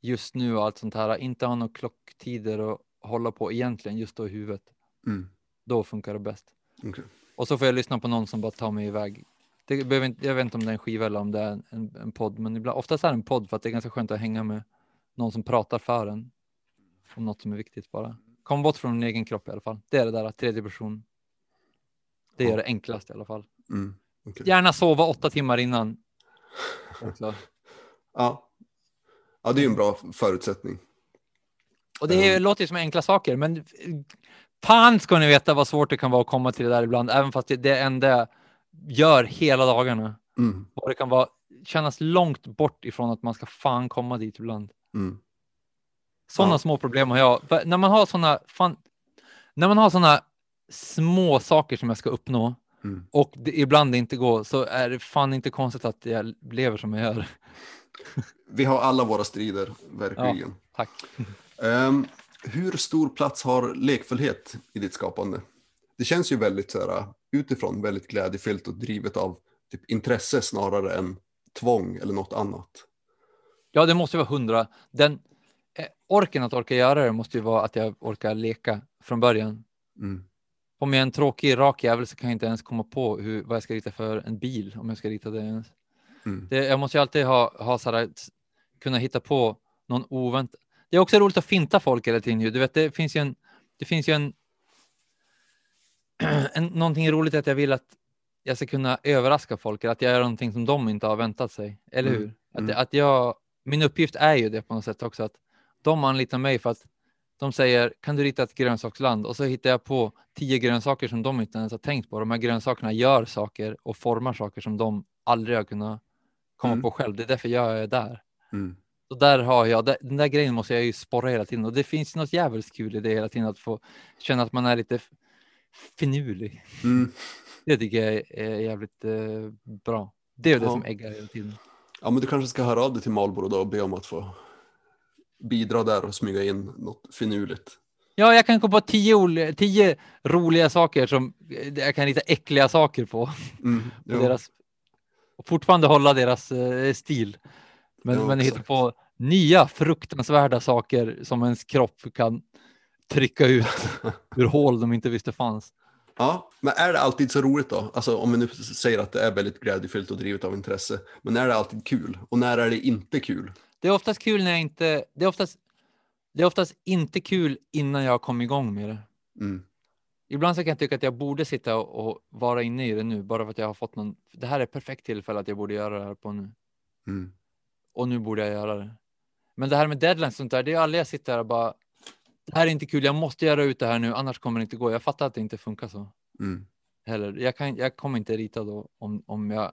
just nu och allt sånt här. Inte ha några klocktider och hålla på egentligen just då i huvudet. Mm. Då funkar det bäst. Okej. Och så får jag lyssna på någon som bara tar mig iväg. Det behöver inte, jag vet inte om det är en skiva eller om det är en, en podd, men ibland, oftast är det en podd för att det är ganska skönt att hänga med någon som pratar för en. Om något som är viktigt bara. Kom bort från din egen kropp i alla fall. Det är det där, tredje person. Det är Ja. det enklaste i alla fall. Mm. okej. Gärna sova åtta timmar innan. Ja. ja, det är ju en bra förutsättning. Och det är, Mm. låter ju som enkla saker, men fan ska ni veta vad svårt det kan vara att komma till det där ibland, även fast det, det enda gör hela dagarna. Mm. Och det kan vara, kännas långt bort ifrån att man ska fan komma dit ibland. Mm. Sådana Ja. små problem har jag. När man har sådana fan, när man har sådana små saker som jag ska uppnå Mm. och det ibland inte går så är det fan inte konstigt att jag lever som jag gör. Vi har alla våra strider, verkligen. Tack. Ehm, hur stor plats har lekfullhet i ditt skapande? Det känns ju väldigt så här, utifrån väldigt glädjefyllt och drivet av typ, intresse snarare än tvång eller något annat. Ja, det måste vara hundra. Den eh, orken att orka göra det måste ju vara att jag orkar leka från början. Mm. Om jag är en tråkig rak jävel så kan jag inte ens komma på hur, vad jag ska rita för en bil om jag ska rita det ens. Mm. Det, jag måste ju alltid ha, ha så här, kunna hitta på någon oväntad. Det är också roligt att finta folk hela tiden. Du vet, det finns ju en, det finns ju en, en någonting roligt att jag vill att jag ska kunna överraska folk, att jag gör någonting som de inte har väntat sig. Eller Mm. hur? Mm. Att, att jag, min uppgift är ju det på något sätt också, att de anlitar mig för att de säger, kan du rita ett grönsaksland? Och så hittar jag på tio grönsaker som de inte ens har tänkt på. De här grönsakerna gör saker och formar saker som de aldrig har kunnat komma Mm. på själv. Det är därför jag är där. Mm. Så där har jag, den där grejen måste jag ju sporra hela tiden och det finns något jävligt kul i det hela tiden att få känna att man är lite finurlig. Mm. Det tycker jag är, är jävligt eh, bra. Det är det Ja. som äggar hela tiden. Ja, men du kanske ska höra av dig till Marlboro då och be om att få bidra där och smyga in något finurligt. Ja, jag kan komma på tio, tio roliga saker som eh, jag kan hitta äckliga saker på. Mm. Ja. deras, och fortfarande hålla deras eh, stil. Men, Ja, men hitta på nya fruktansvärda saker som ens kropp kan trycka ut ur hål de inte visste fanns. Ja, men är det alltid så roligt då? Alltså om vi nu säger att det är väldigt glädjefyllt och drivet av intresse, men är det alltid kul? Och när är det inte kul? Det är oftast kul när jag inte, det är oftast, det är oftast inte kul innan jag kom igång med det. Mm. Ibland så kan jag tycka att jag borde sitta och, och vara inne i det nu, bara för att jag har fått någon, det här är perfekt tillfälle att jag borde göra det här på nu. Mm. Och nu borde jag göra det. Men det här med deadlines och sånt där, det är aldrig jag sitter här och bara, det här är inte kul, jag måste göra ut det här nu, annars kommer det inte gå. Jag fattar att det inte funkar så Mm. heller. Jag, kan, jag kommer inte rita då om, om jag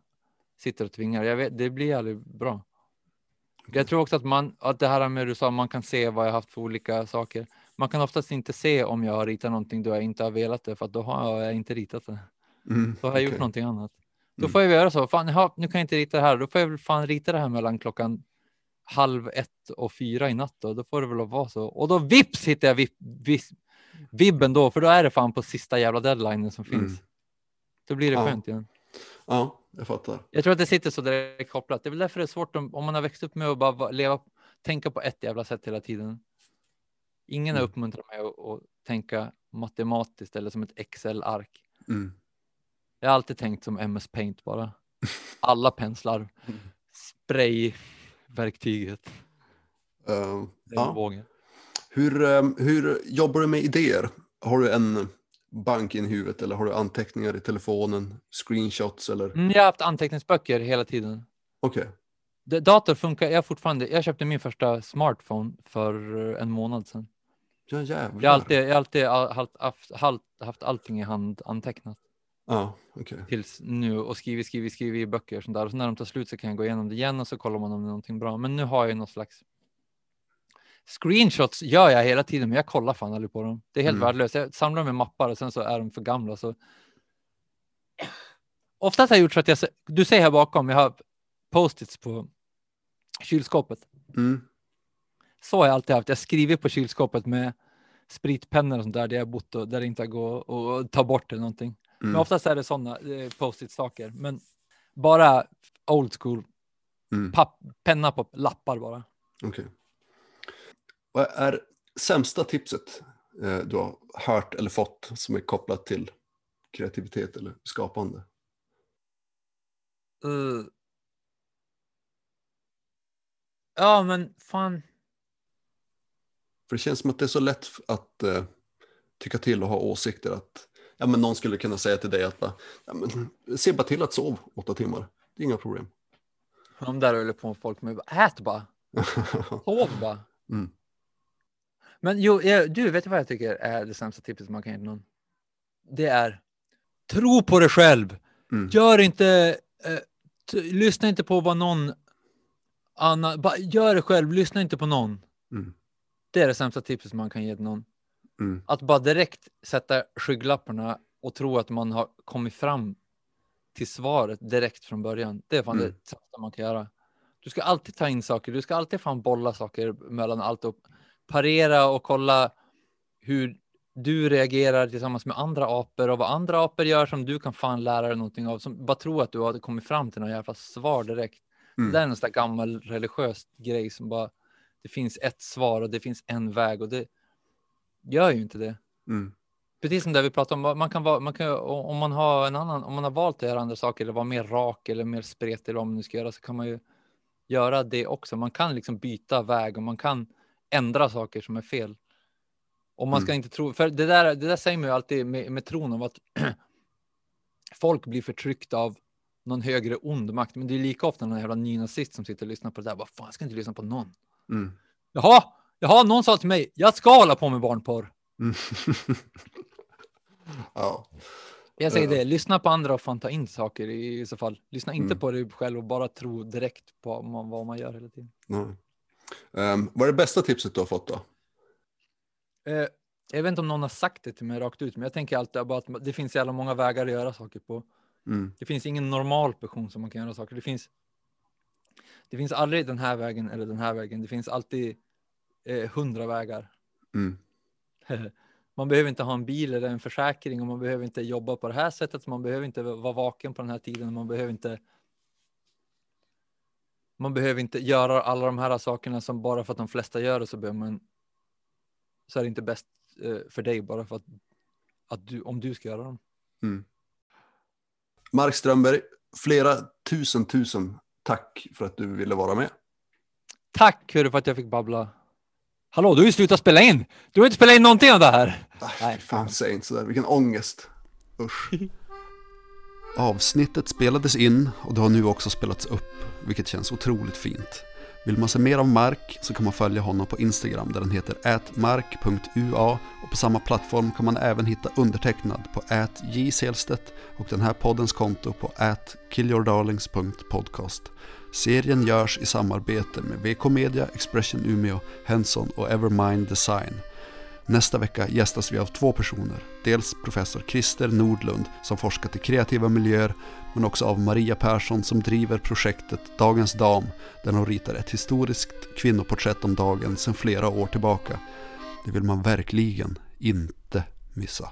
sitter och tvingar. Jag vet, det blir aldrig bra. Jag tror också att man, att det här med du sa, man kan se vad jag haft för olika saker. Man kan oftast inte se om jag har ritat någonting då jag inte har velat det, för då har jag inte ritat det. Mm. Då har jag gjort okej. någonting annat. Då Mm. får jag göra så. Fan, jaha, nu kan jag inte rita det här. Då får jag fan rita det här mellan klockan halv ett och fyra i natt. Då, då får det väl vara så. Och då vips hittar jag vip, vis, vibben då, för då är det fan på sista jävla deadlinen som finns. Mm. Då blir det Ja. skönt igen. Ja, jag fattar. Jag tror att det sitter så direkt kopplat. Det är väl därför det är svårt om, om man har växt upp med att bara va- leva, tänka på ett jävla sätt hela tiden. Ingen har Mm. uppmuntrat mig att, att tänka matematiskt eller som ett Excel-ark. Mm. Jag har alltid tänkt som MS Paint bara. Alla penslar, sprayverktyget, Uh, ja. hur, ehm, hur jobbar du med idéer? Har du en bank i huvudet eller har du anteckningar i telefonen, screenshots eller? Mm, jag har haft anteckningsböcker hela tiden. Okej. Det- Dator funkar, jag fortfarande, jag köpte min första smartphone för eh, en månad sedan. Ja jävlar. Jag har alltid, jag alltid all- haft, haft, haft, haft allting i hand antecknat Ja, okej. tills nu och skrivit, skrivit, skrivit i böcker och sånt där. Och så när de tar slut så kan jag gå igenom det igen och så kollar man om det är någonting bra. Men nu har jag någon slags screenshots gör jag hela tiden, men jag kollar fan aldrig på dem. Det är helt Mm. värdelöst. Jag samlar med mappar och sen så är de för gamla. Så... Oftast har jag gjort så att jag, du ser här bakom, jag har post-its på kylskåpet. Mm. Så har jag alltid haft. Jag skriver på kylskåpet med spritpennor och sånt där, där jag bott och där det inte går att ta bort eller någonting. Men Mm. oftast är det sådana eh, post-it saker. Men bara old school, Mm. papp, penna på lappar bara. Okej. Vad är sämsta tipset eh, du har hört eller fått som är kopplat till kreativitet eller skapande? Eh. Ja, men fan. För det känns som att det är så lätt att eh, tycka till och ha åsikter att ja, men någon skulle kunna säga till dig att bara, ja, men, se bara till att sova åtta timmar. Det är inga problem. De där håller på med folk med ät bara, sov bara. Mm. Men jo, du vet vad jag tycker är det sämsta tipset man kan ge någon? Det är tro på dig själv. Mm. Gör inte, eh, lyssna inte på vad någon annan, bara gör det själv, lyssna inte på någon. Mm. Det är det sämsta tipset man kan ge någon. Mm. Att bara direkt sätta skygglapparna och tro att man har kommit fram till svaret direkt från början. Det är fan Mm. det sämsta man kan göra. Du ska alltid ta in saker, du ska alltid fan bolla saker mellan allt och parera och kolla hur du reagerar tillsammans med andra apor och vad andra apor gör som du kan fan lära dig någonting av. Som bara tro att du har kommit fram till något jävla svar direkt. Mm. Det är en sån där gammal religiös grej som bara det finns ett svar och det finns en väg och det gör ju inte det. Mm. Precis som det vi pratade om, man kan vara, man kan, om man har en annan, om man har valt att göra andra saker eller vara mer rak eller mer spretig eller vad man nu ska göra så kan man ju göra det också. Man kan liksom byta väg och man kan ändra saker som är fel. Och man ska Mm. inte tro, för det där, det där säger man ju alltid med, med tron om att folk blir förtryckta av någon högre ond makt. Men det är lika ofta någon jävla nynazist som sitter och lyssnar på det där. Vad fan, jag ska inte lyssna på någon. Mm. Jaha, jaha, någon sa till mig, jag ska hålla på med barnporr. Mm. ja. Jag säger det, lyssna på andra och fan ta in saker i så fall. Lyssna inte Mm. på dig själv och bara tro direkt på vad man, gör hela tiden. Nej. Um, vad är det bästa tipset du har fått då? Eh, jag vet inte om någon har sagt det till mig rakt ut, men jag tänker alltid bara att det finns jävla många vägar att göra saker på. Mm. Det finns ingen normal person som man kan göra saker. Det finns. Det finns aldrig den här vägen eller den här vägen. Det finns alltid eh, hundra vägar. Mm. man behöver inte ha en bil eller en försäkring och man behöver inte jobba på det här sättet. Man behöver inte vara vaken på den här tiden. Man behöver inte. Man behöver inte göra alla de här sakerna som bara för att de flesta gör det så behöver man. Så är det inte bäst eh, för dig bara för att, att du om du ska göra dem. Mm. Mark Strömberg, flera tusen tusen tack för att du ville vara med. Tack för att jag fick babbla. Hallå, du har ju slutat spela in. Du har inte spelat in någonting av det här. Nej, fan säg inte sådär. Vilken ångest. Usch. Avsnittet spelades in och det har nu också spelats upp, vilket känns otroligt fint. Vill man se mer av Mark så kan man följa honom på Instagram där den heter ätmark.ua och på samma plattform kan man även hitta undertecknad på @jselstedt och den här poddens konto på killyourdarlings.podcast. Serien görs i samarbete med VK Media, Expression Umeå, Henson och Evermind Design. Nästa vecka gästas vi av två personer. Dels professor Christer Nordlund som forskat i kreativa miljöer men också av Maria Persson som driver projektet Dagens Dam där hon ritar ett historiskt kvinnoporträtt om dagen sedan flera år tillbaka. Det vill man verkligen inte missa.